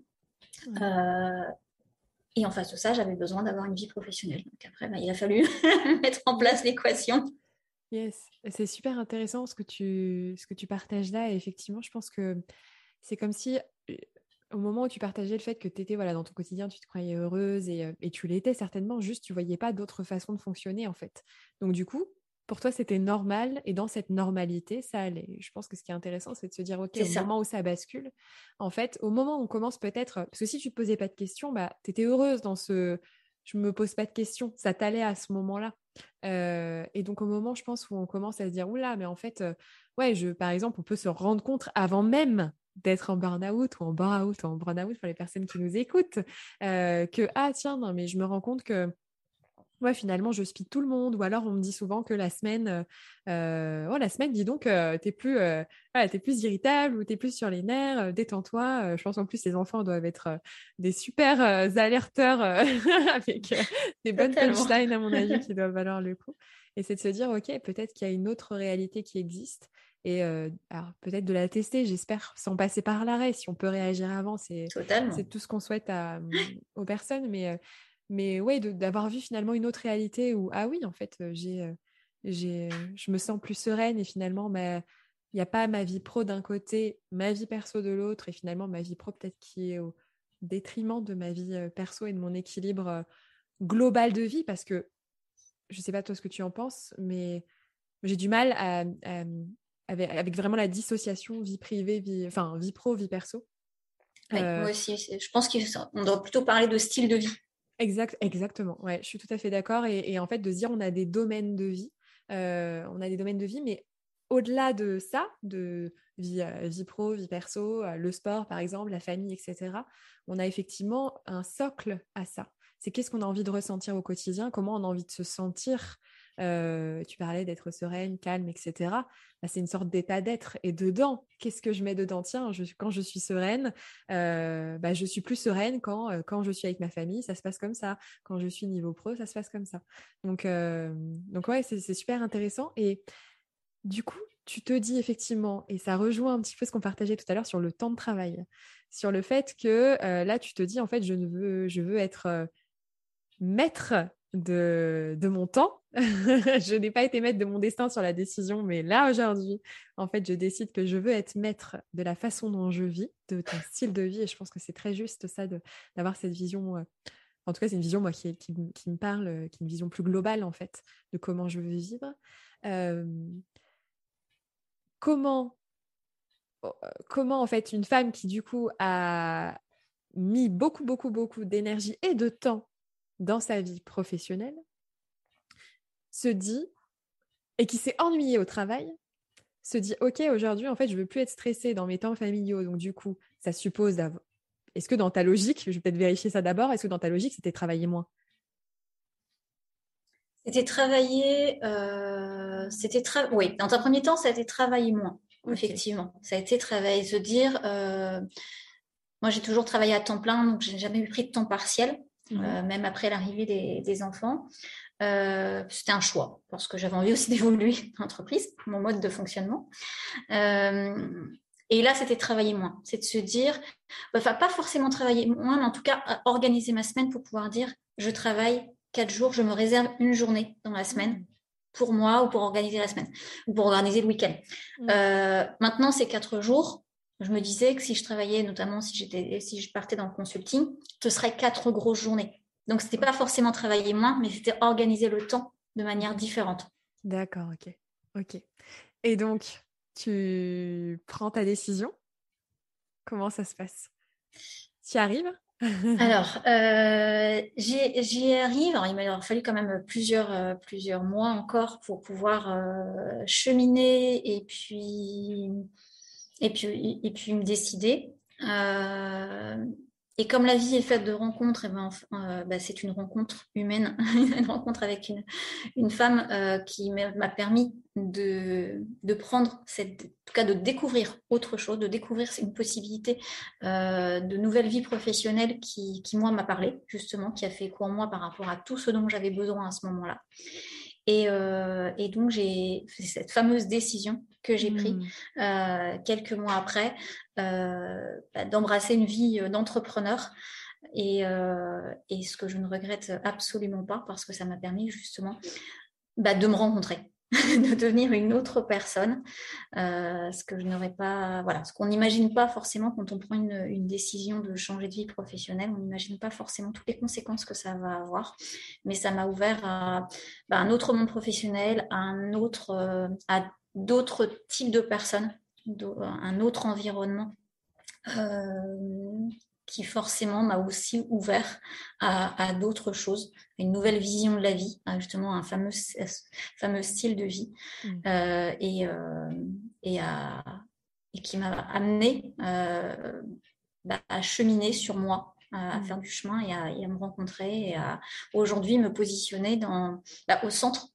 et en face de ça, j'avais besoin d'avoir une vie professionnelle. Donc après, bah, il a fallu (laughs) mettre en place l'équation. Yes, c'est super intéressant ce que tu, ce que tu partages là. Et effectivement, je pense que c'est comme si au moment où tu partageais le fait que tu étais voilà, dans ton quotidien, tu te croyais heureuse et, et tu l'étais certainement, juste tu voyais pas d'autre façon de fonctionner en fait. Donc du coup, pour toi, c'était normal et dans cette normalité, ça allait. Je pense que ce qui est intéressant, c'est de se dire, OK, au moment où ça bascule, en fait, au moment où on commence peut-être, parce que si tu te posais pas de questions, bah, tu étais heureuse dans ce je me pose pas de questions, ça t'allait à ce moment-là. Euh, et donc au moment, je pense, où on commence à se dire, oula, mais en fait, euh, ouais, je, par exemple, on peut se rendre compte avant même d'être en burn-out ou en burn-out ou en burn-out pour les personnes qui nous écoutent, euh, que ah tiens, non, mais je me rends compte que ouais, finalement, je speed tout le monde. Ou alors, on me dit souvent que la semaine, euh, oh, la semaine, dis donc, euh, t'es plus, es plus irritable ou t'es plus sur les nerfs, détends-toi. je pense en plus, les enfants doivent être des super alerteurs (laughs) avec des bonnes punchlines, à mon avis, (laughs) qui doivent valoir le coup. Et c'est de se dire, OK, peut-être qu'il y a une autre réalité qui existe et peut-être de la tester, j'espère, sans passer par l'arrêt. Si on peut réagir avant, c'est tout ce qu'on souhaite à, aux personnes. Mais, mais ouais, d'avoir vu finalement une autre réalité où, ah oui, en fait, j'ai, j'ai, je me sens plus sereine et finalement, il n'y a pas ma vie pro d'un côté, ma vie perso de l'autre, et finalement ma vie pro peut-être qui est au détriment de ma vie perso et de mon équilibre global de vie, parce que je ne sais pas toi ce que tu en penses, mais j'ai du mal à, avec, vraiment la dissociation vie privée, vie, enfin vie pro, vie perso. moi euh, aussi, je pense qu'on doit plutôt parler de style de vie. Exact, exactement. Ouais, je suis tout à fait d'accord. Et, en fait, de se dire, on a des domaines de vie, euh, on a des domaines de vie, mais au-delà de ça, de vie, euh, vie pro, vie perso, le sport par exemple, la famille, etc., on a effectivement un socle à ça. C'est qu'est-ce qu'on a envie de ressentir au quotidien, comment on a envie de se sentir? Euh, tu parlais d'être sereine, calme, etc. Bah, c'est une sorte d'état d'être. Et dedans, qu'est-ce que je mets dedans? Tiens, quand je suis sereine, euh, bah, je suis plus sereine quand, euh, quand je suis avec ma famille, ça se passe comme ça. Quand je suis niveau pro, ça se passe comme ça. Donc, donc ouais, c'est super intéressant. Et du coup, tu te dis effectivement, et ça rejoint un petit peu ce qu'on partageait tout à l'heure sur le temps de travail, sur le fait que là, tu te dis, en fait, je, ne veux, je veux être maître de, mon temps. (laughs) je n'ai pas été maître de mon destin sur la décision, mais là aujourd'hui, en fait, je décide que je veux être maître de la façon dont je vis, de ton style de vie. Et je pense que c'est très juste ça d'avoir cette vision. Euh, en tout cas, c'est une vision moi qui, qui, me parle, euh, qui est une vision plus globale en fait de comment je veux vivre. Euh, comment, comment en fait une femme qui du coup a mis beaucoup beaucoup beaucoup d'énergie et de temps dans sa vie professionnelle se dit, et qui s'est ennuyé au travail, se dit, OK, aujourd'hui, en fait, je veux plus être stressée dans mes temps familiaux. Donc, du coup, ça suppose d'avoir... Est-ce que dans ta logique, je vais peut-être vérifier ça d'abord, est-ce que dans ta logique, c'était travailler moins? C'était travailler... Euh, c'était Oui, dans un premier temps, ça a été travailler moins, effectivement. Ça a été travailler, se dire... Euh, moi, j'ai toujours travaillé à temps plein, donc j'ai jamais eu pris de temps partiel. Euh, même après l'arrivée des, enfants. Euh, c'était un choix parce que j'avais envie aussi (laughs) d'évoluer l'entreprise, mon mode de fonctionnement. Euh, et là, c'était travailler moins. C'est de se dire, enfin, pas forcément travailler moins, mais en tout cas, organiser ma semaine pour pouvoir dire, je travaille quatre jours, je me réserve une journée dans la semaine mhm. pour moi ou pour organiser la semaine ou pour organiser le week-end. Mhm. maintenant, ces quatre jours, je me disais que si je travaillais, notamment si j'étais, si je partais dans le consulting, ce serait quatre grosses journées. Donc, ce n'était pas forcément travailler moins, mais c'était organiser le temps de manière différente. D'accord, ok. Ok. Et donc, tu prends ta décision? Comment ça se passe? Tu y arrives? (laughs) Alors, euh, j'y arrive. il m'a fallu quand même plusieurs, euh, plusieurs mois encore pour pouvoir euh, cheminer et puis et puis, et puis me décider. et comme la vie est faite de rencontres, ben, euh, bah, c'est une rencontre humaine, (laughs) une rencontre avec une, femme euh, qui m'a permis de, de, prendre, en tout cas de découvrir autre chose, de découvrir une possibilité euh, de nouvelle vie professionnelle qui, qui moi, m'a parlé, justement, qui a fait quoi en moi par rapport à tout ce dont j'avais besoin à ce moment-là. Et, euh, et, donc, j'ai fait cette fameuse décision que j'ai prise mmh. euh, quelques mois après euh, bah, d'embrasser une vie d'entrepreneur. Et, euh, et, ce que je ne regrette absolument pas parce que ça m'a permis justement bah, de me rencontrer. (laughs) de devenir une autre personne, euh, ce que je n'aurais pas, voilà, ce qu'on n'imagine pas forcément quand on prend une, une, décision de changer de vie professionnelle, on n'imagine pas forcément toutes les conséquences que ça va avoir, mais ça m'a ouvert à, bah, un autre monde professionnel, à un autre, euh, à d'autres types de personnes, un autre environnement. Euh, qui forcément m'a aussi ouvert à, d'autres choses, à une nouvelle vision de la vie, à justement un fameux, fameux style de vie, mmh. euh, et, euh, et, à, et, qui m'a amené euh, bah, à cheminer sur moi, à, mmh. faire du chemin et à, me rencontrer, et à aujourd'hui me positionner dans, bah, au centre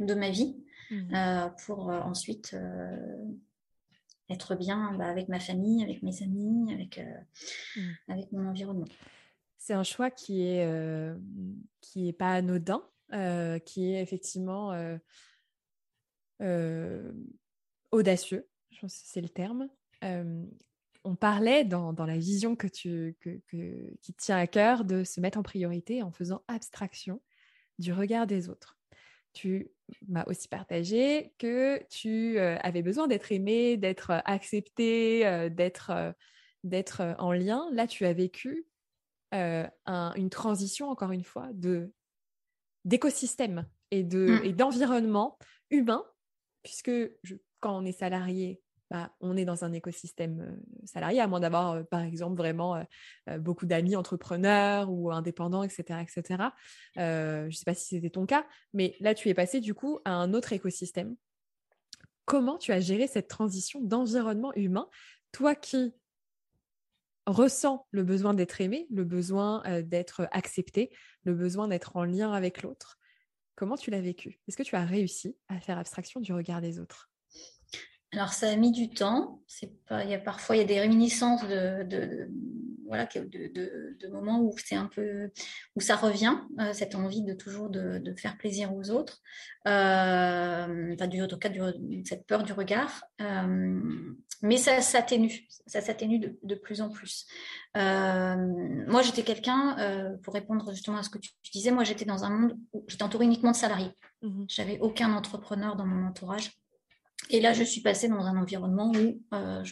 de ma vie, mmh. pour ensuite être bien bah, avec ma famille, avec mes amis, avec, euh, mmh. avec mon environnement. C'est un choix qui est, euh, qui est pas anodin, euh, qui est effectivement audacieux, je pense que c'est le terme. on parlait dans, dans, la vision que tu, que, que, qui tient à cœur de se mettre en priorité en faisant abstraction du regard des autres. Tu m'a aussi partagé que tu euh, avais besoin d'être aimé, d'être euh, accepté, euh, d'être d'être en lien. Là, tu as vécu une transition, encore une fois, de d'écosystème et de mmh. et d'environnement humain, puisque quand on est salarié, bah, on est dans un écosystème euh, salarié, à moins d'avoir, euh, par exemple, vraiment euh, beaucoup d'amis entrepreneurs ou indépendants, etc. etc. je ne sais pas si c'était ton cas, mais là, tu es passé du coup à un autre écosystème. Comment tu as géré cette transition d'environnement humain, toi qui ressens le besoin d'être aimé, le besoin d'être accepté, le besoin d'être en lien avec l'autre Comment tu l'as vécu? Est-ce que tu as réussi à faire abstraction du regard des autres? Alors ça a mis du temps. C'est pas, il y a parfois il y a des réminiscences de, voilà de, moments où c'est un peu où ça revient euh, cette envie de toujours de, faire plaisir aux autres. Euh, enfin, du, en tout cas cette peur du regard. Euh, mais ça s'atténue, ça s'atténue de, plus en plus. moi j'étais quelqu'un pour répondre justement à ce que tu, disais. Moi j'étais dans un monde où j'étais entourée uniquement de salariés. Mmh J'avais aucun entrepreneur dans mon entourage. Et là, je suis passée dans un environnement où euh,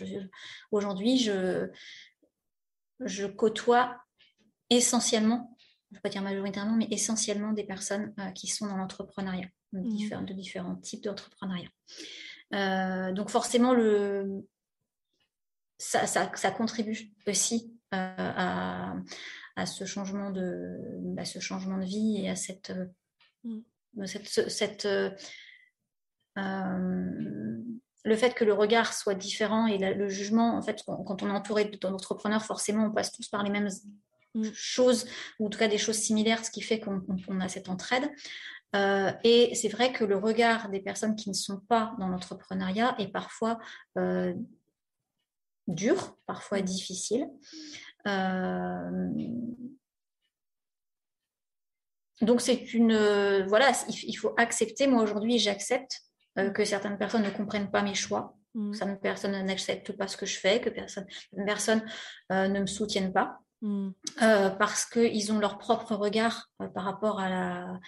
aujourd'hui, je, je côtoie essentiellement, je ne vais pas dire majoritairement, mais essentiellement des personnes euh, qui sont dans l'entrepreneuriat, mmh. de différents types d'entrepreneuriat. Euh, donc forcément, le, ça, ça, contribue aussi à, à, ce changement de, à ce changement de vie et à cette, mmh. cette, cette le fait que le regard soit différent et le jugement, en fait, quand on est entouré d'entrepreneurs, forcément, on passe tous par les mêmes mm. choses, ou en tout cas des choses similaires, ce qui fait qu'on a cette entraide. Euh, et c'est vrai que le regard des personnes qui ne sont pas dans l'entrepreneuriat est parfois euh, dur, parfois mm. difficile. donc c'est une voilà, il faut accepter. Moi aujourd'hui, j'accepte euh, que certaines personnes ne comprennent pas mes choix, mm. certaines personnes n'acceptent pas ce que je fais, que personne, certaines personnes euh, ne me soutiennent pas, mm. euh, parce qu'ils ont leur propre regard par rapport à la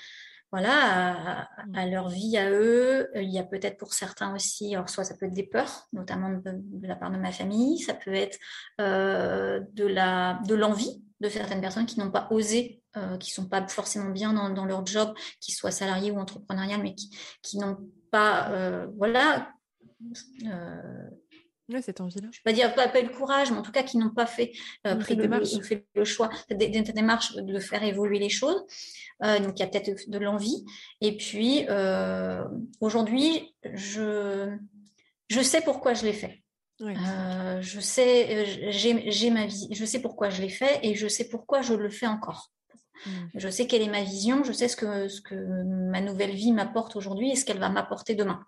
voilà, à, leur vie à eux. Il y a peut-être pour certains aussi, alors soit ça peut être des peurs, notamment de, la part de ma famille, ça peut être de la de l'envie de certaines personnes qui n'ont pas osé, qui sont pas forcément bien dans, leur job, qu'ils soient salariés ou entrepreneurial, mais qui, qui n'ont pas, euh, voilà. Euh, cette envie-là. Je ne vais pas dire pas, pas le courage, mais en tout cas qui n'ont pas fait, euh, pris le, fait le choix, des, des, démarches de faire évoluer les choses. donc il y a peut-être de l'envie. Et puis aujourd'hui, je, je sais pourquoi je l'ai fait. je sais, j'ai ma vie, je sais pourquoi je l'ai fait et je sais pourquoi je le fais encore. Mmh. Je sais quelle est ma vision, je sais ce que, ma nouvelle vie m'apporte aujourd'hui et ce qu'elle va m'apporter demain.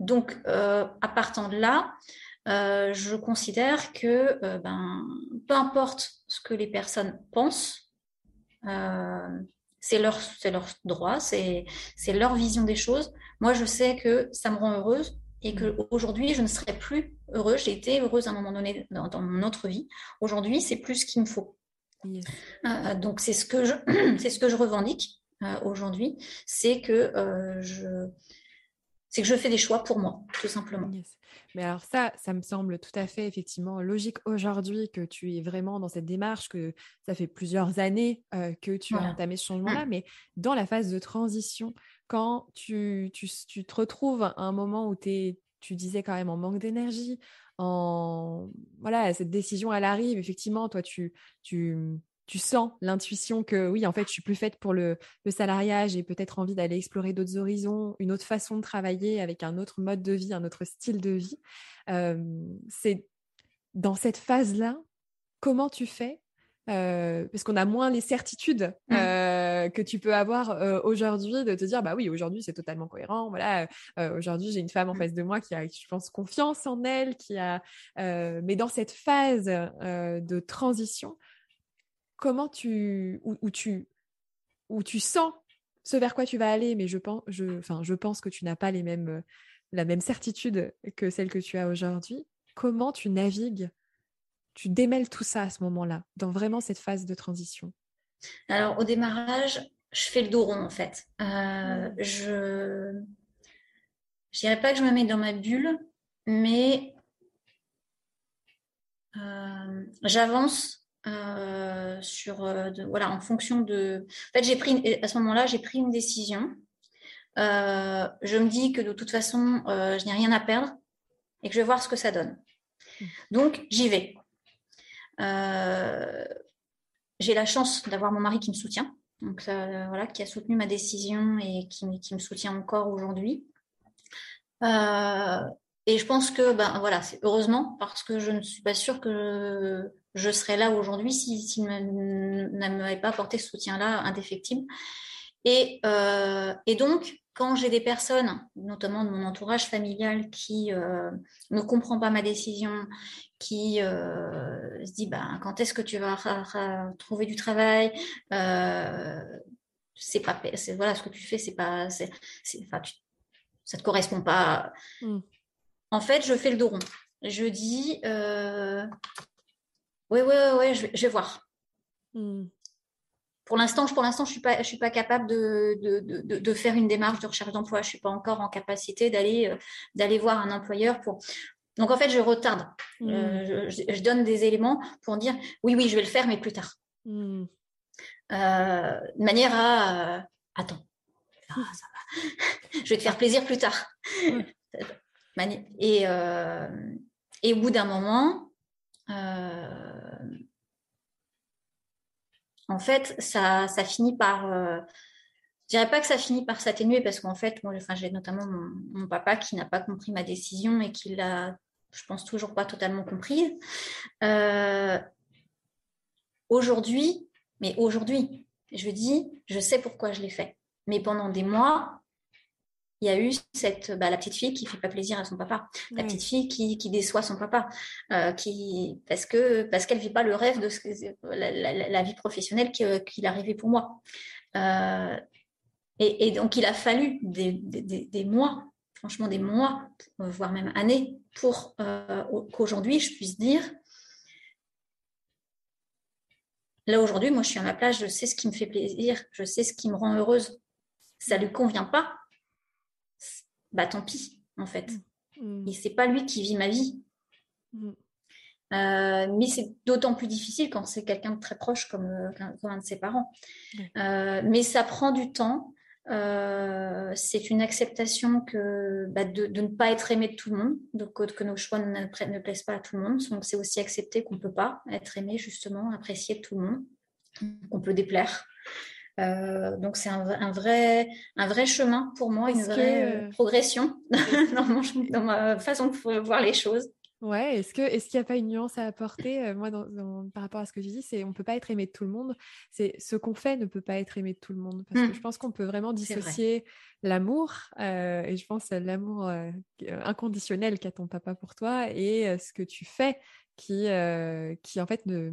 donc, à partant de là, euh, je considère que euh, ben, peu importe ce que les personnes pensent, euh, c'est leur droit, c'est leur vision des choses. Moi, je sais que ça me rend heureuse et qu'aujourd'hui, je ne serai plus heureuse. J'ai été heureuse à un moment donné dans, mon autre vie. Aujourd'hui, c'est plus ce qu'il me faut. donc, c'est ce, que je, (clears throat) ce que je revendique aujourd'hui. C'est que je c'est que je fais des choix pour moi, tout simplement. Mais alors ça, ça me semble tout à fait effectivement logique aujourd'hui que tu es vraiment dans cette démarche, que ça fait plusieurs années euh, que tu as entamé ce changement-là, mmh. mais dans la phase de transition, quand tu, tu, tu te retrouves à un moment où es, tu disais quand même en manque d'énergie, en voilà, cette décision elle arrive, effectivement, toi tu, tu tu sens l'intuition que oui, en fait, je suis plus faite pour le, le salariat, j'ai peut-être envie d'aller explorer d'autres horizons, une autre façon de travailler avec un autre mode de vie, un autre style de vie. c'est dans cette phase-là, comment tu fais parce qu'on a moins les certitudes mmh. que tu peux avoir aujourd'hui de te dire bah oui aujourd'hui c'est totalement cohérent voilà aujourd'hui j'ai une femme en mmh. face de moi qui a je pense confiance en elle qui a mais dans cette phase de transition comment tu où, tu où tu sens ce vers quoi tu vas aller, mais je pense, je, enfin, je pense que tu n'as pas les mêmes, euh, la même certitude que celle que tu as aujourd'hui. Comment tu navigues, tu démêles tout ça à ce moment-là, dans vraiment cette phase de transition? Alors, au démarrage, je fais le dos rond en fait. Euh, mmh. Je, je dirais pas que je me mets dans ma bulle, mais euh, j'avance euh, sur euh, voilà en fonction de en fait j'ai pris à ce moment-là j'ai pris une décision je me dis que de toute façon je n'ai rien à perdre et que je vais voir ce que ça donne mmh. donc j'y vais j'ai la chance d'avoir mon mari qui me soutient donc voilà qui a soutenu ma décision et qui, me soutient encore aujourd'hui et je pense que ben voilà c'est heureusement parce que je ne suis pas sûre que je serais là aujourd'hui s'il si, ne m'avait pas apporté ce soutien-là indéfectible. Et, euh, donc, quand j'ai des personnes, notamment de mon entourage familial, qui euh, ne comprend pas ma décision, qui euh, se dit ben, quand est-ce que tu vas trouver du travail euh, C'est pas, voilà, ce que tu fais, c'est pas, c'est, enfin, tu, ça te correspond pas. Mm. En fait, je fais le dos rond. Je dis, euh, oui, oui, oui, je, vais voir. Hmm. Pour l'instant, pour l'instant, je suis pas, je suis pas capable de, de, faire une démarche de recherche d'emploi. Je suis pas encore en capacité d'aller, euh, d'aller voir un employeur pour. Donc en fait, je retarde. Hmm. Euh, je, donne des éléments pour dire oui, oui, je vais le faire, mais plus tard. Hmm. Euh, de manière à attends, ah, ça va. (laughs) je vais te faire plaisir plus tard. (laughs) et, et au bout d'un moment, euh, en fait, ça, ça finit par. Euh, je dirais pas que ça finit par s'atténuer parce qu'en fait, moi, enfin, j'ai notamment mon, papa qui n'a pas compris ma décision et qui l'a, je pense, toujours pas totalement comprise. Euh, aujourd'hui, mais aujourd'hui, je dis, je sais pourquoi je l'ai fait. Mais pendant des mois, il y a eu cette bah, la petite fille qui fait pas plaisir à son papa, la petite fille qui, qui, déçoit son papa, euh, qui parce que parce qu'elle vit pas le rêve de ce, la, la, vie professionnelle qu'il arrivait pour moi. Euh, et, et, donc il a fallu des, des, des, mois, franchement des mois, voire même années, pour euh, qu'aujourd'hui je puisse dire. Là aujourd'hui, moi je suis à ma place, je sais ce qui me fait plaisir, je sais ce qui me rend heureuse. Ça lui convient pas, bah tant pis, en fait. Mmh. Et c'est pas lui qui vit ma vie. Mmh. Euh, mais c'est d'autant plus difficile quand c'est quelqu'un de très proche comme, euh, un de ses parents. Euh, mais ça prend du temps. C'est une acceptation que bah, de, ne pas être aimé de tout le monde, donc que nos choix ne, ne plaisent pas à tout le monde. Donc c'est aussi accepter qu'on ne peut pas être aimé justement, apprécié de tout le monde, qu'on peut déplaire. Euh, donc c'est un, vrai, un vrai chemin pour moi, une vraie progression (laughs) dans, ma façon de voir les choses. Ouais, est-ce que est-ce qu'il n'y a pas une nuance à apporter Moi, par rapport à ce que tu dis, c'est on peut pas être aimé de tout le monde. C'est ce qu'on fait ne peut pas être aimé de tout le monde parce que mmh. je pense qu'on peut vraiment dissocier l'amour et je pense à l'amour inconditionnel qu'a ton papa pour toi et ce que tu fais qui qui en fait ne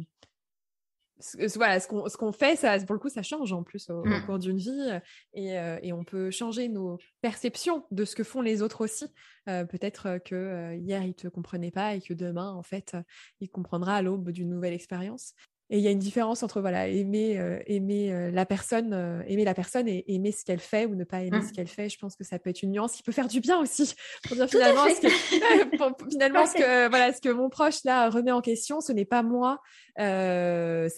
voilà, ce qu'on ce qu'on fait, ça, pour le coup, ça change en plus au, mmh. cours d'une vie euh, et, euh, et, on peut changer nos perceptions de ce que font les autres aussi. Euh, peut-être que hier il te comprenait pas et que demain, en fait, il comprendra à l'aube d'une nouvelle expérience. Et il y a une différence entre voilà aimer euh, aimer euh, la personne euh, aimer la personne et aimer ce qu'elle fait ou ne pas aimer ce mmh. qu'elle fait. Je pense que ça peut être une nuance qui peut faire du bien aussi (laughs) pour dire finalement ce que, (laughs) (laughs) finalement ce que voilà ce que mon proche là remet en question, ce n'est pas moi, c'est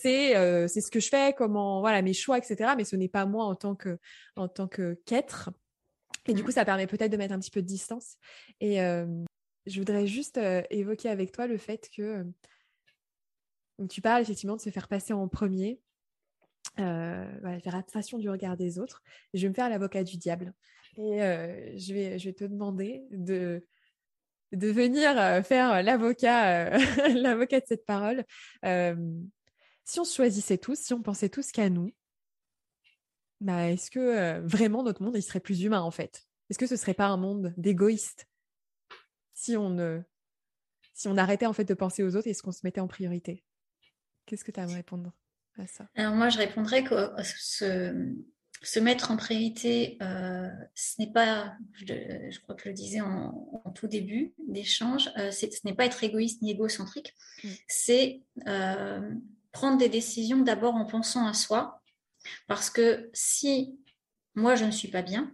c'est ce que je fais, comment voilà mes choix etc. Mais ce n'est pas moi en tant que en tant que qu'être. Et du mmh. coup, ça permet peut-être de mettre un petit peu de distance. Et je voudrais juste évoquer avec toi le fait que tu parles effectivement de se faire passer en premier, euh, faire abstraction du regard des autres. je vais me faire l'avocat du diable. Et euh, je, vais, te demander de, venir euh, faire l'avocat, (laughs) de cette parole. si on se choisissait tous, si on pensait tous qu'à nous, bah, est-ce que vraiment notre monde il serait plus humain en fait? Est-ce que ce serait pas un monde d'égoïstes? Si on ne si on arrêtait en fait de penser aux autres et ce qu'on se mettait en priorité Qu'est-ce que tu as à me répondre à ça? Alors moi, je répondrais que euh, se, mettre en priorité, euh, ce n'est pas, je, crois que je le disais en, tout début d'échange, euh, ce n'est pas être égoïste ni égocentrique, mm. c'est prendre des décisions d'abord en pensant à soi, parce que si moi je ne suis pas bien,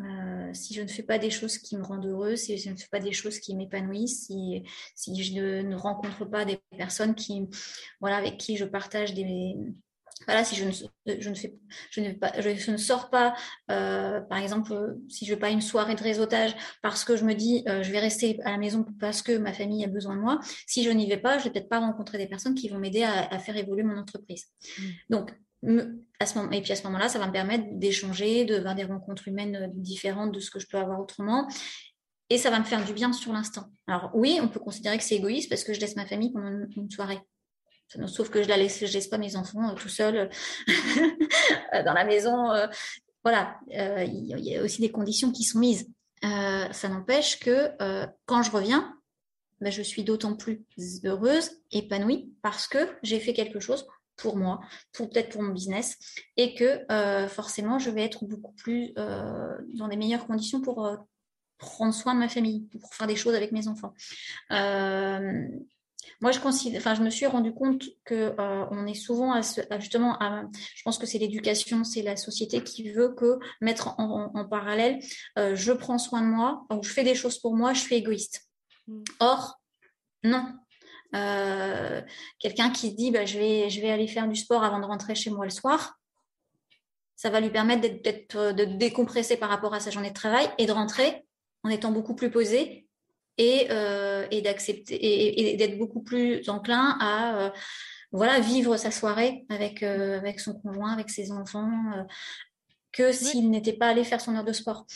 euh, si je ne fais pas des choses qui me rendent heureuse, si je ne fais pas des choses qui m'épanouissent, si, si je ne, rencontre pas des personnes qui, voilà, avec qui je partage des, voilà, si je ne, je ne fais, je ne, pas, je, ne sors pas, euh, par exemple, si je veux pas une soirée de réseautage parce que je me dis, euh, je vais rester à la maison parce que ma famille a besoin de moi. Si je n'y vais pas, je vais peut-être pas rencontrer des personnes qui vont m'aider à, à, faire évoluer mon entreprise. Mmh. Donc, et puis à ce moment-là, ça va me permettre d'échanger, de voir des rencontres humaines euh, différentes de ce que je peux avoir autrement. Et ça va me faire du bien sur l'instant. Alors oui, on peut considérer que c'est égoïste parce que je laisse ma famille pendant une, soirée. Sauf que je la laisse, je laisse pas mes enfants euh, tout seuls euh, (laughs) dans la maison. voilà, il y a aussi des conditions qui sont mises. ça n'empêche que quand je reviens, ben, je suis d'autant plus heureuse, épanouie, parce que j'ai fait quelque chose pour moi, pour peut-être pour mon business, et que euh, forcément je vais être beaucoup plus euh, dans des meilleures conditions pour euh, prendre soin de ma famille, pour faire des choses avec mes enfants. moi, je considère, enfin, je me suis rendu compte que on est souvent à, justement, à, je pense que c'est l'éducation, c'est la société qui veut que mettre en, en parallèle, je prends soin de moi, ou je fais des choses pour moi, je suis égoïste. Mmh. Or, non, euh, quelqu'un qui dit bah, je, vais, je vais aller faire du sport avant de rentrer chez moi le soir, ça va lui permettre d'être, euh, de décompresser par rapport à sa journée de travail et de rentrer en étant beaucoup plus posé et, euh, et d'accepter et, d'être beaucoup plus enclin à voilà vivre sa soirée avec avec son conjoint, avec ses enfants. que s'il n'était pas allé faire son heure de sport.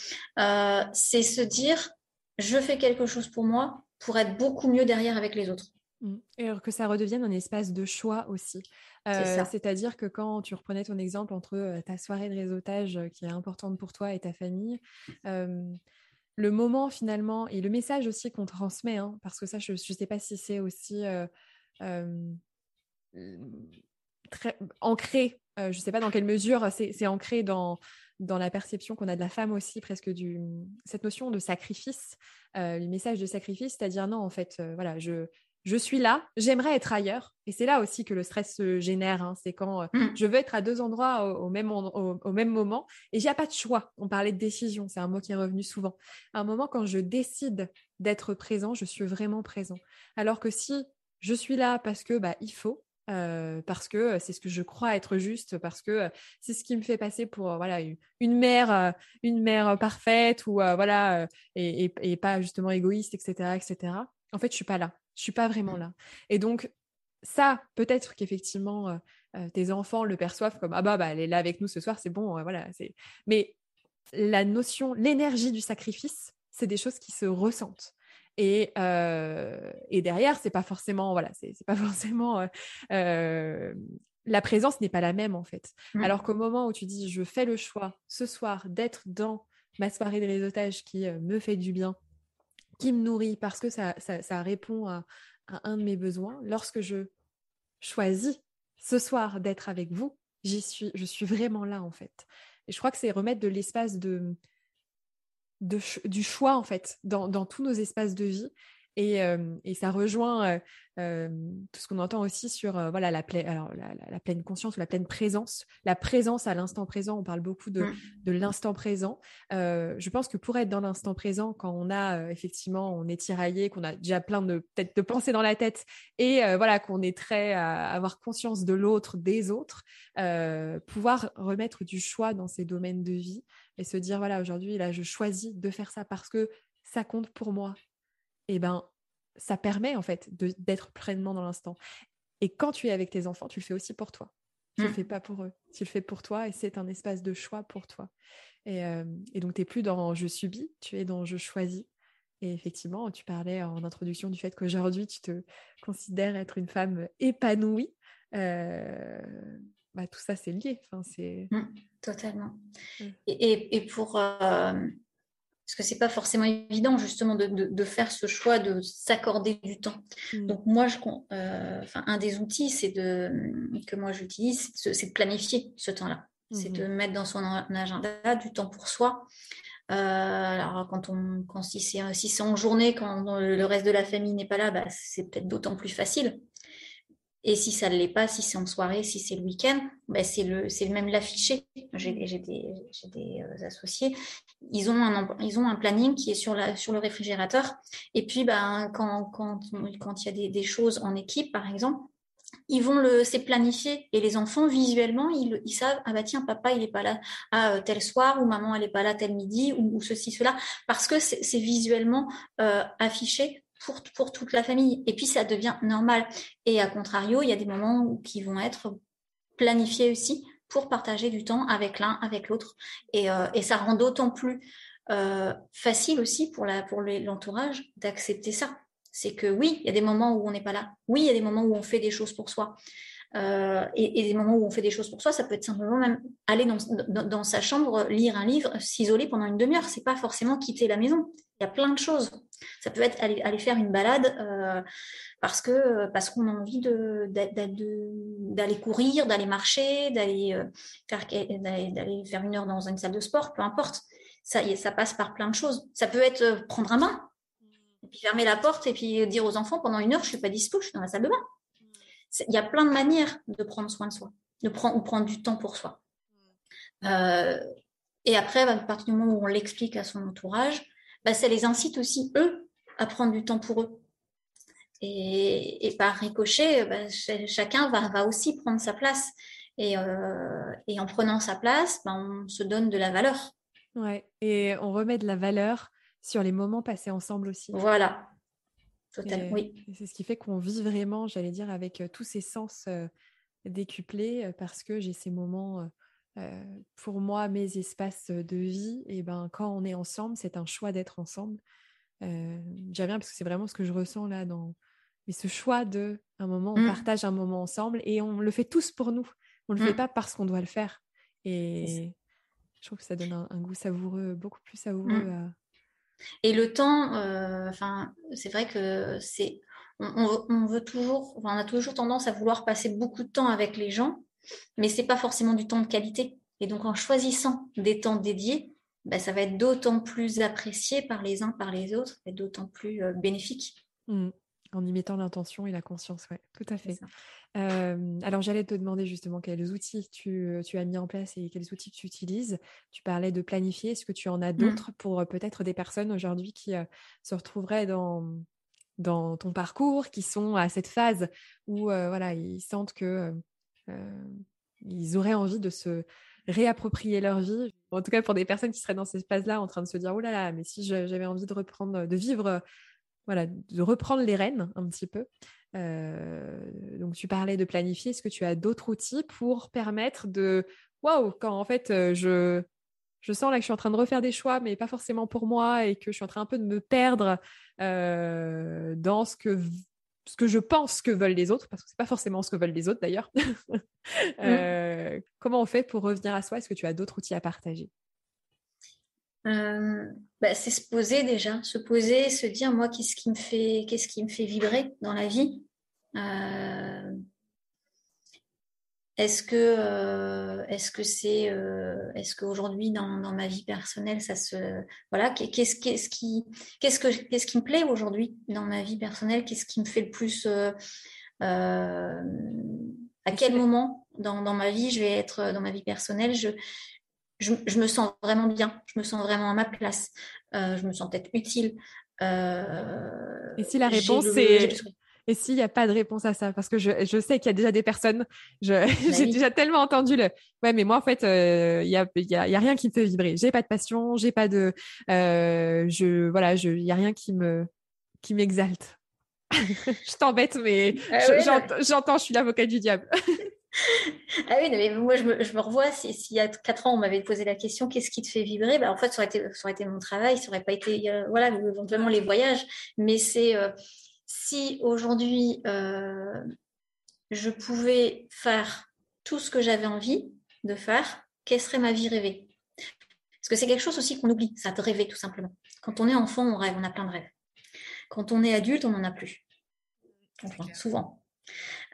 c'est se dire, je fais quelque chose pour moi pour être beaucoup mieux derrière avec les autres. Mmh. Et alors que ça redevienne un espace de choix aussi. Euh, c'est-à-dire que quand tu reprenais ton exemple entre ta soirée de réseautage qui est importante pour toi et ta famille, le moment finalement et le message aussi qu'on transmet, hein, parce que ça, je ne sais pas si c'est aussi très ancré, je ne sais pas dans quelle mesure c'est ancré dans, dans la perception qu'on a de la femme aussi, presque du, cette notion de sacrifice, le message de sacrifice, c'est-à-dire non, en fait, voilà, je je suis là, j'aimerais être ailleurs. Et c'est là aussi que le stress se génère. Hein. C'est quand euh, mm. je veux être à deux endroits au, même, au, même moment et il n'y a pas de choix. On parlait de décision, c'est un mot qui est revenu souvent. À un moment, quand je décide d'être présent, je suis vraiment présent. Alors que si je suis là parce que bah, il faut, euh, parce que c'est ce que je crois être juste, parce que c'est ce qui me fait passer pour voilà une mère, une mère parfaite ou voilà et, et, pas justement égoïste, etc., etc. En fait, je suis pas là. Je suis pas vraiment là. Et donc, ça, peut-être qu'effectivement, tes enfants le perçoivent comme ah bah, bah, elle est là avec nous ce soir, c'est bon, voilà. C'est mais la notion, l'énergie du sacrifice, c'est des choses qui se ressentent. Et, et derrière, c'est pas forcément, voilà, c'est pas (laughs) forcément la présence n'est pas la même en fait. Mmh. Alors qu'au moment où tu dis je fais le choix ce soir d'être dans ma soirée de réseautage qui me fait du bien, qui me nourrit parce que ça, ça, répond à, un de mes besoins, lorsque je choisis ce soir d'être avec vous, j'y suis, je suis vraiment là en fait. Et je crois que c'est remettre de l'espace de, du choix en fait dans, tous nos espaces de vie et, ça rejoint tout ce qu'on entend aussi sur voilà, la, alors, la, pleine conscience ou la pleine présence. La présence à l'instant présent, on parle beaucoup de, mmh. de l'instant présent. je pense que pour être dans l'instant présent, quand on a effectivement, on est tiraillé, qu'on a déjà plein de peut-être de pensées dans la tête et voilà qu'on est très à avoir conscience de l'autre, des autres, pouvoir remettre du choix dans ces domaines de vie et se dire voilà aujourd'hui là je choisis de faire ça parce que ça compte pour moi eh ben, ça permet en fait d'être pleinement dans l'instant. Et quand tu es avec tes enfants, tu le fais aussi pour toi. Tu ne le mmh. fais pas pour eux. Tu le fais pour toi et c'est un espace de choix pour toi. Et, euh, donc, tu n'es plus dans je subis, tu es dans je choisis. Et effectivement, tu parlais en introduction du fait qu'aujourd'hui, tu te considères être une femme épanouie. Euh, bah, tout ça, c'est lié. Enfin, c'est... Mmh, totalement. Mmh. Et, pour, euh, parce que c'est pas forcément évident justement de, faire ce choix de s'accorder du temps. Mm. Donc moi, je, euh, un des outils, c'est de que moi j'utilise, c'est de planifier ce temps-là. C'est de mm-hmm. mettre dans son agenda du temps pour soi. Euh, alors quand on, quand si c'est si en journée, quand le reste de la famille n'est pas là, bah, c'est peut-être d'autant plus facile. Et si ça ne l'est pas, si c'est en soirée, si c'est le week-end, ben c'est le, c'est même l'affiché. J'ai, des, des euh, associés, ils ont, un, ils ont un planning qui est sur, la, sur le réfrigérateur. Et puis, ben, quand, quand, quand il y a des, des choses en équipe, par exemple, ils vont le c'est planifié et les enfants visuellement ils, ils savent ah bah tiens papa il est pas là euh, tel soir ou maman elle est pas là tel midi ou, ceci cela parce que c'est, visuellement euh, affiché pour, pour toute la famille. Et puis, ça devient normal. Et à contrario, il y a des moments qui vont être planifiés aussi pour partager du temps avec l'un, avec l'autre. Et, euh, ça rend d'autant plus euh, facile aussi pour l'entourage d'accepter ça. C'est que oui, il y a des moments où on n'est pas là. Oui, il y a des moments où on fait des choses pour soi. Euh, et, des moments où on fait des choses pour soi, ça peut être simplement même aller dans, dans, dans sa chambre, lire un livre, s'isoler pendant une demi-heure. C'est pas forcément quitter la maison. Il y a plein de choses. Ça peut être aller, faire une balade euh, parce que parce qu'on a envie de, d'aller courir, d'aller marcher, d'aller euh, faire d'aller faire une heure dans une salle de sport, peu importe. Ça, ça passe par plein de choses. Ça peut être euh, prendre un bain, puis fermer la porte et puis dire aux enfants pendant une heure je suis pas dispo, je suis dans la salle de bain. Il y a plein de manières de prendre soin de soi, de prendre ou prendre du temps pour soi. et après, à partir du moment où on l'explique à son entourage, bah, ça les incite aussi, eux, à prendre du temps pour eux. Et, par ricochet, bah, chacun va, aussi prendre sa place. Et, euh, en prenant sa place, bah, on se donne de la valeur. Ouais, et on remet de la valeur sur les moments passés ensemble aussi. Voilà, totalement, oui. C'est ce qui fait qu'on vit vraiment, j'allais dire, avec euh, tous ces sens euh, décuplés, parce que j'ai ces moments pour moi, mes espaces de vie, et ben, quand on est ensemble, c'est un choix d'être ensemble. Euh, J'aime bien parce que c'est vraiment ce que je ressens là dans mais ce choix de un moment, on mmh. partage un moment ensemble et on le fait tous pour nous. On le fait mmh. pas parce qu'on doit le faire. Et je trouve que ça donne un, goût savoureux, beaucoup plus savoureux. Mmh. Et le temps, euh, enfin, c'est vrai que c'est, on, on, veut toujours, on a toujours tendance à vouloir passer beaucoup de temps avec les gens mais c'est pas forcément du temps de qualité. Et donc en choisissant des temps dédiés, bah, ça va être d'autant plus apprécié par les uns, par les autres, et d'autant plus euh, bénéfique. Mmh. En y mettant l'intention et la conscience, oui, tout à fait. Euh, alors j'allais te demander justement quels outils tu, tu, as mis en place et quels outils tu utilises. Tu parlais de planifier. Est-ce que tu en as mmh. d'autres pour euh, peut-être des personnes aujourd'hui qui se retrouveraient dans, dans ton parcours, qui sont à cette phase où voilà, ils sentent que euh, ils auraient envie de se réapproprier leur vie. En tout cas, pour des personnes qui seraient dans ces phases-là, en train de se dire, oh là là, mais si j'avais envie de reprendre, de vivre, voilà, de reprendre les rênes un petit peu. donc, tu parlais de planifier. Est-ce que tu as d'autres outils pour permettre de, waouh, quand en fait je je sens là que je suis en train de refaire des choix, mais pas forcément pour moi, et que je suis en train un peu de me perdre dans ce que ce que je pense que veulent les autres, parce que c'est pas forcément ce que veulent les autres d'ailleurs. (laughs) euh, comment on fait pour revenir à soi? Est-ce que tu as d'autres outils à partager? Euh, bah, c'est se poser déjà, se poser, se dire moi qu'est-ce qui me fait, qu'est-ce qui me fait vibrer dans la vie? Euh, est-ce que, euh, est-ce que c'est, est-ce qu'aujourd'hui dans, dans, ma vie personnelle ça se, voilà, qu'est-ce, qu'est-ce qui, qu'est-ce que, qu'est-ce qui me plaît aujourd'hui dans ma vie personnelle, qu'est-ce qui me fait le plus, à quel moment dans, dans, ma vie je vais être dans ma vie personnelle, je, je, me sens vraiment bien, je me sens vraiment à ma place, euh, je me sens peut-être utile. Euh, et si la réponse est... Et s'il n'y a pas de réponse à ça, parce que je, je sais qu'il y a déjà des personnes, bah (laughs) j'ai déjà tellement entendu le, ouais, mais moi en fait, euh, il y, a, y, a, y, a, rien qui me fait vibrer. J'ai pas de passion, j'ai pas de, je, voilà, il y a rien qui me, qui m'exalte. (laughs) je t'embête, mais ah j'entends, je suis l'avocat du diable. (laughs) ah oui, mais moi je me, je me revois, s'il y a quatre ans on m'avait posé la question qu'est-ce qui te fait vibrer? Bah, En fait, ça aurait, été, ça aurait été mon travail, ça aurait pas été, euh, voilà, éventuellement les voyages. Mais c'est euh, si aujourd'hui euh, je pouvais faire tout ce que j'avais envie de faire, quelle serait ma vie rêvée? Parce que c'est quelque chose aussi qu'on oublie, ça de rêver tout simplement. Quand on est enfant, on rêve, on a plein de rêves. Quand on est adulte, on n'en a plus. Enfin, souvent.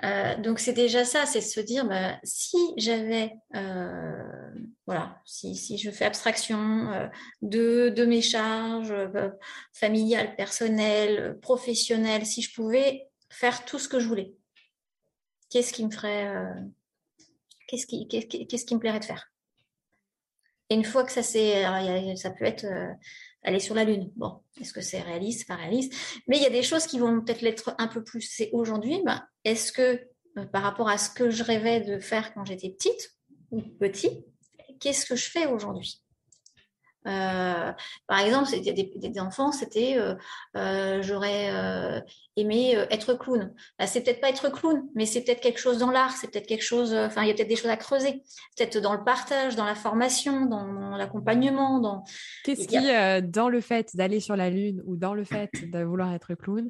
Euh, donc c'est déjà ça, c'est se dire bah, si j'avais, euh, voilà, si, je fais abstraction euh, de, mes charges familiales, personnelles, professionnelles, si je pouvais faire tout ce que je voulais, qu'est-ce qui me ferait, qu'est-ce qui, qu'est-ce qui me plairait de faire? Et une fois que ça c'est, ça peut être aller sur la Lune. Bon, est-ce que c'est réaliste, pas réaliste? Mais il y a des choses qui vont peut-être l'être un peu plus. C'est aujourd'hui, ben, est-ce que euh, par rapport à ce que je rêvais de faire quand j'étais petite ou petit, qu'est-ce que je fais aujourd'hui? Euh, par exemple, des, des, enfants, c'était euh, euh j'aurais aimé être clown. Bah, c'est peut-être pas être clown, mais c'est peut-être quelque chose dans l'art, c'est peut-être quelque chose. Enfin, il y a peut-être des choses à creuser, peut-être dans le partage, dans la formation, dans, l'accompagnement. Dans qu'est-ce qui, dans le fait d'aller sur la lune ou dans le fait de vouloir être clown,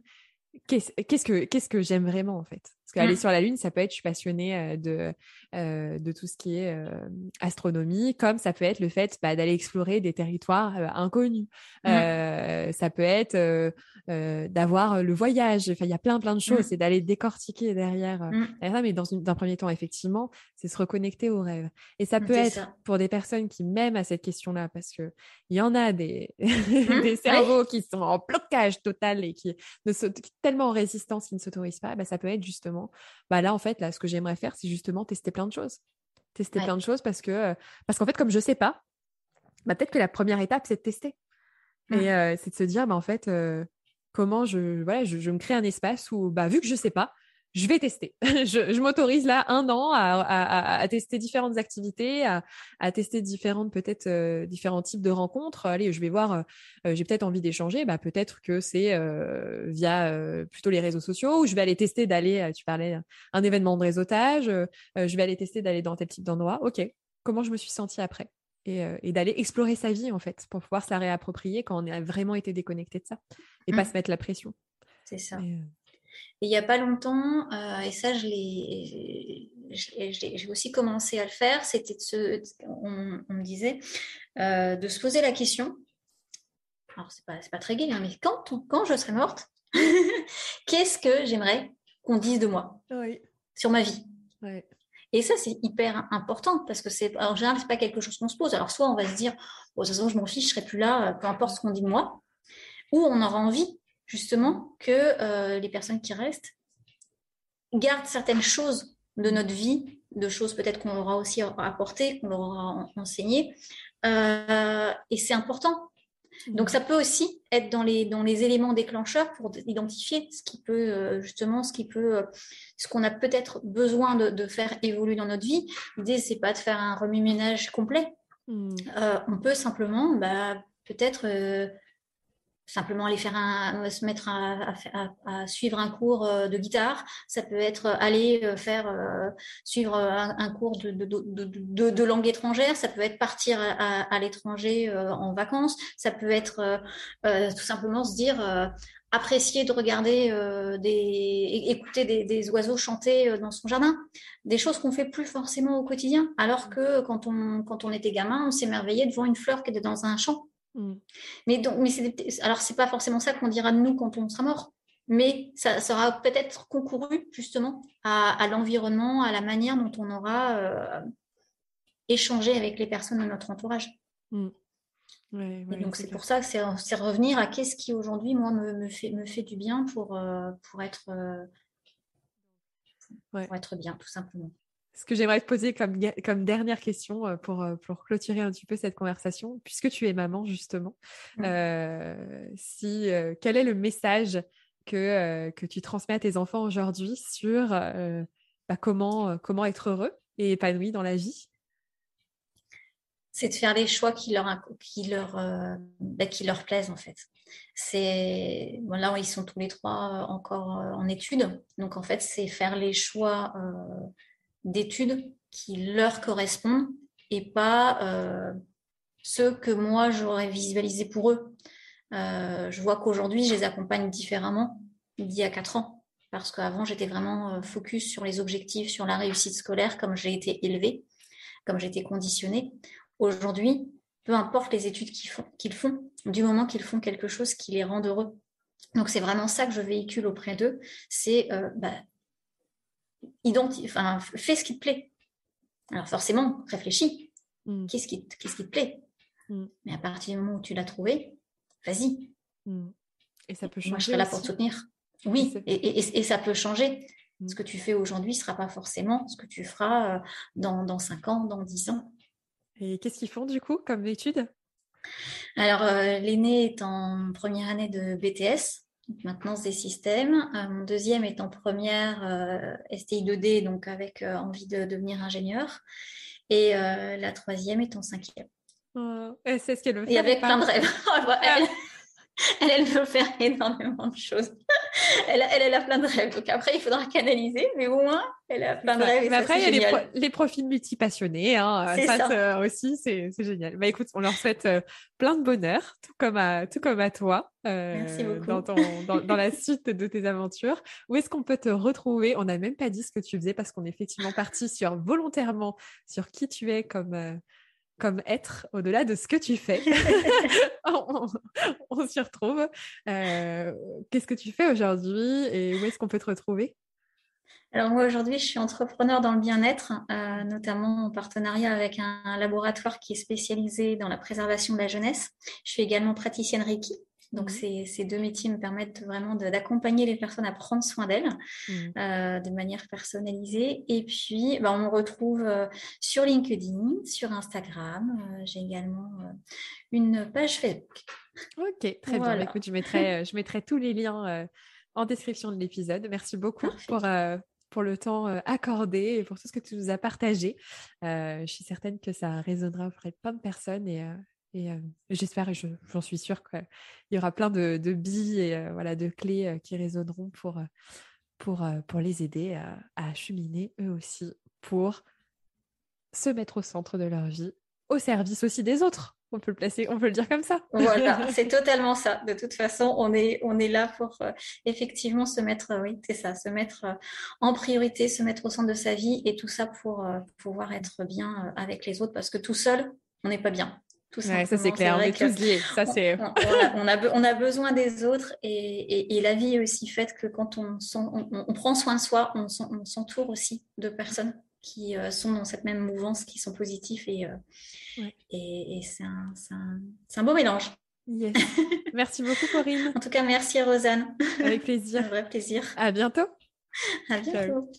qu'est-ce que qu'est-ce que j'aime vraiment en fait? Parce qu'aller mmh. sur la lune, ça peut être je suis passionnée de euh, de tout ce qui est euh, astronomie, comme ça peut être le fait bah, d'aller explorer des territoires euh, inconnus. Mmh. ça peut être d'avoir le voyage. Enfin, il y a plein plein de choses. C'est mmh. d'aller décortiquer derrière, mmh. Mais dans un premier temps, effectivement, c'est se reconnecter au rêve. Et ça peut être pour des personnes qui m'aiment à cette question-là, parce que il y en a des, (laughs) des cerveaux qui sont en blocage total et qui ne sont tellement en résistance qu'ils ne s'autorisent pas. Bah, ça peut être justement, bah là en fait là, ce que j'aimerais faire, c'est justement tester plein de choses. Tester plein de choses parce que, euh, parce qu'en fait, comme je sais pas, bah, peut-être que la première étape, c'est de tester. Et euh, c'est de se dire, bah, en fait, euh, comment je, voilà, je, je, me crée un espace où, bah, vu que je sais pas, je vais tester. (laughs) je, m'autorise là un an à, tester différentes activités, à, tester différentes peut-être euh, différents types de rencontres. Allez, je vais voir. Euh, j'ai peut-être envie d'échanger. Bah peut-être que c'est euh, via plutôt les réseaux sociaux. Ou je vais aller tester d'aller. Tu parlais un événement de réseautage. je vais aller tester d'aller dans tel type d'endroit. Ok. Comment je me suis sentie après? Et, d'aller explorer sa vie en fait pour pouvoir se la réapproprier quand on a vraiment été déconnecté de ça et pas mmh. se mettre la pression. C'est ça. Et il n'y a pas longtemps, euh, et ça, je l'ai, j'ai aussi commencé à le faire, c'était de se, on, me disait, euh, de se poser la question. Alors, c'est pas, pas très gai, hein, mais quand, quand je serai morte, (laughs) qu'est-ce que j'aimerais qu'on dise de moi sur ma vie? Et ça, c'est hyper important parce que c'est, en général, c'est pas quelque chose qu'on se pose. Alors, soit on va se dire, bon, de toute façon, je m'en fiche, je serai plus là, peu importe ce qu'on dit de moi, ou on aura envie justement que euh, les personnes qui restent gardent certaines choses de notre vie, de choses peut-être qu'on leur a aussi apportées, qu'on leur aura enseignées. Euh, et c'est important. Donc ça peut aussi être dans les, dans les éléments déclencheurs pour identifier ce qui peut euh, justement ce qui peut ce qu'on a peut-être besoin de, faire évoluer dans notre vie. L'idée c'est pas de faire un remue-ménage complet. Hmm. on peut simplement bah, peut-être simplement aller faire un, se mettre à, suivre un cours euh, de guitare. Ça peut être aller euh, faire suivre un, cours de, langue étrangère. Ça peut être partir à, l'étranger en vacances. Ça peut être tout simplement se dire apprécier de regarder des écouter des, oiseaux chanter dans son jardin des choses qu'on fait plus forcément au quotidien alors que quand on quand on était gamin on s'émerveillait devant une fleur qui était dans un champ. Mais donc, mais c'est, alors c'est pas forcément ça qu'on dira de nous quand on sera mort, mais ça, sera peut-être concouru justement à, l'environnement, à la manière dont on aura euh, échangé avec les personnes de notre entourage. Mm. donc c'est, pour ça que c'est, revenir à qu'est-ce qui aujourd'hui moi me, fait, me fait du bien pour, euh, pour, être, euh, pour être bien tout simplement ce que j'aimerais te poser comme, comme dernière question euh, pour, euh, pour clôturer un petit peu cette conversation, puisque tu es maman justement, mmh. euh, si, quel est le message que, que tu transmets à tes enfants aujourd'hui sur bah, comment, comment être heureux et épanoui dans la vie? C'est de faire les choix qui leur, qui leur, bah, qui leur plaisent en fait. C'est bon, là ils sont tous les trois encore en études, donc en fait c'est faire les choix d'études qui leur correspondent et pas euh, ceux que moi j'aurais visualisé pour eux. Euh, je vois qu'aujourd'hui, je les accompagne différemment d'il y a quatre ans. Parce qu'avant, j'étais vraiment euh, focus sur les objectifs, sur la réussite scolaire, comme j'ai été élevée, comme j'ai été conditionnée. Aujourd'hui, peu importe les études qu'ils font, du moment qu'ils font quelque chose qui les rend heureux. Donc, c'est vraiment ça que je véhicule auprès d'eux. C'est bah, enfin, fais ce qui te plaît. Alors forcément, réfléchis. Mm. Qu'est-ce qui, qui, te plaît? Mm. Mais à partir du moment où tu l'as trouvé, vas-y. Mm. Et ça peut changer. Moi, je serai là pour te soutenir. Oui, et, et, ça peut changer. Ce que tu fais aujourd'hui ne sera pas forcément ce que tu feras euh, dans, dans 5 ans, dans 10 ans. Et qu'est-ce qu'ils font du coup comme études Alors, euh, l'aîné est en première année de BTS, maintenance des systèmes. Euh, mon deuxième est en première euh, STI 2D, donc avec euh, envie de devenir ingénieur. Et la troisième est en cinquième. Oh, c'est ce qu'elle veut faire. Et avec plein de rêves. (laughs) (laughs) Elle, elle, veut faire énormément de choses. (laughs) elle, elle, a plein de rêves. Donc après, il faudra canaliser, mais au moins, elle a plein de rêves. mais après, il y a les, profils multipassionnés. Hein. Ça, ça. aussi, c'est génial. Bah écoute, on leur souhaite euh, plein de bonheur, tout comme à, tout comme à toi, euh, dans, dans, dans, la suite de tes aventures. Où est-ce qu'on peut te retrouver? On n'a même pas dit ce que tu faisais parce qu'on est effectivement parti sur volontairement sur qui tu es comme. Comme être au-delà de ce que tu fais. (laughs) on, s'y retrouve. Euh, qu'est-ce que tu fais aujourd'hui et où est-ce qu'on peut te retrouver? Alors moi aujourd'hui, je suis entrepreneur dans le bien-être, euh, notamment en partenariat avec un, laboratoire qui est spécialisé dans la préservation de la jeunesse. Je suis également praticienne Reiki, donc, mmh. ces, deux métiers me permettent vraiment d'accompagner les personnes à prendre soin d'elles mmh. euh, de manière personnalisée. Et puis, bah, on me retrouve euh, sur LinkedIn, sur Instagram. Euh, j'ai également une page Facebook. Ok, très bien. Écoute, je mettrai, je mettrai tous les liens en description de l'épisode. Merci beaucoup pour, pour le temps accordé et pour tout ce que tu nous as partagé. je suis certaine que ça résonnera auprès de plein de personnes et et j'espère et j'en suis sûre qu'il y aura plein de, billes et voilà, de clés qui résonneront pour, pour, pour les aider à, à cheminer eux aussi pour se mettre au centre de leur vie, au service aussi des autres. On peut le placer, on peut le dire comme ça. Voilà, (laughs) c'est totalement ça. De toute façon, on est, on est là pour effectivement se mettre, oui, c'est ça, se mettre en priorité, se mettre au centre de sa vie et tout ça pour pouvoir être bien avec les autres parce que tout seul, on n'est pas bien ça c'est clair, on est tous liés. Ça, c'est... On, a, on, a, besoin des autres et, la vie est aussi faite que quand on, on prend soin de soi, on, s'entoure aussi de personnes qui euh, sont dans cette même mouvance, qui sont positifs et, euh, et, c'est, un, un, beau mélange. Merci beaucoup Corinne. (laughs) en tout cas, merci Rosanne. Avec plaisir. Un vrai plaisir. À bientôt. À bientôt.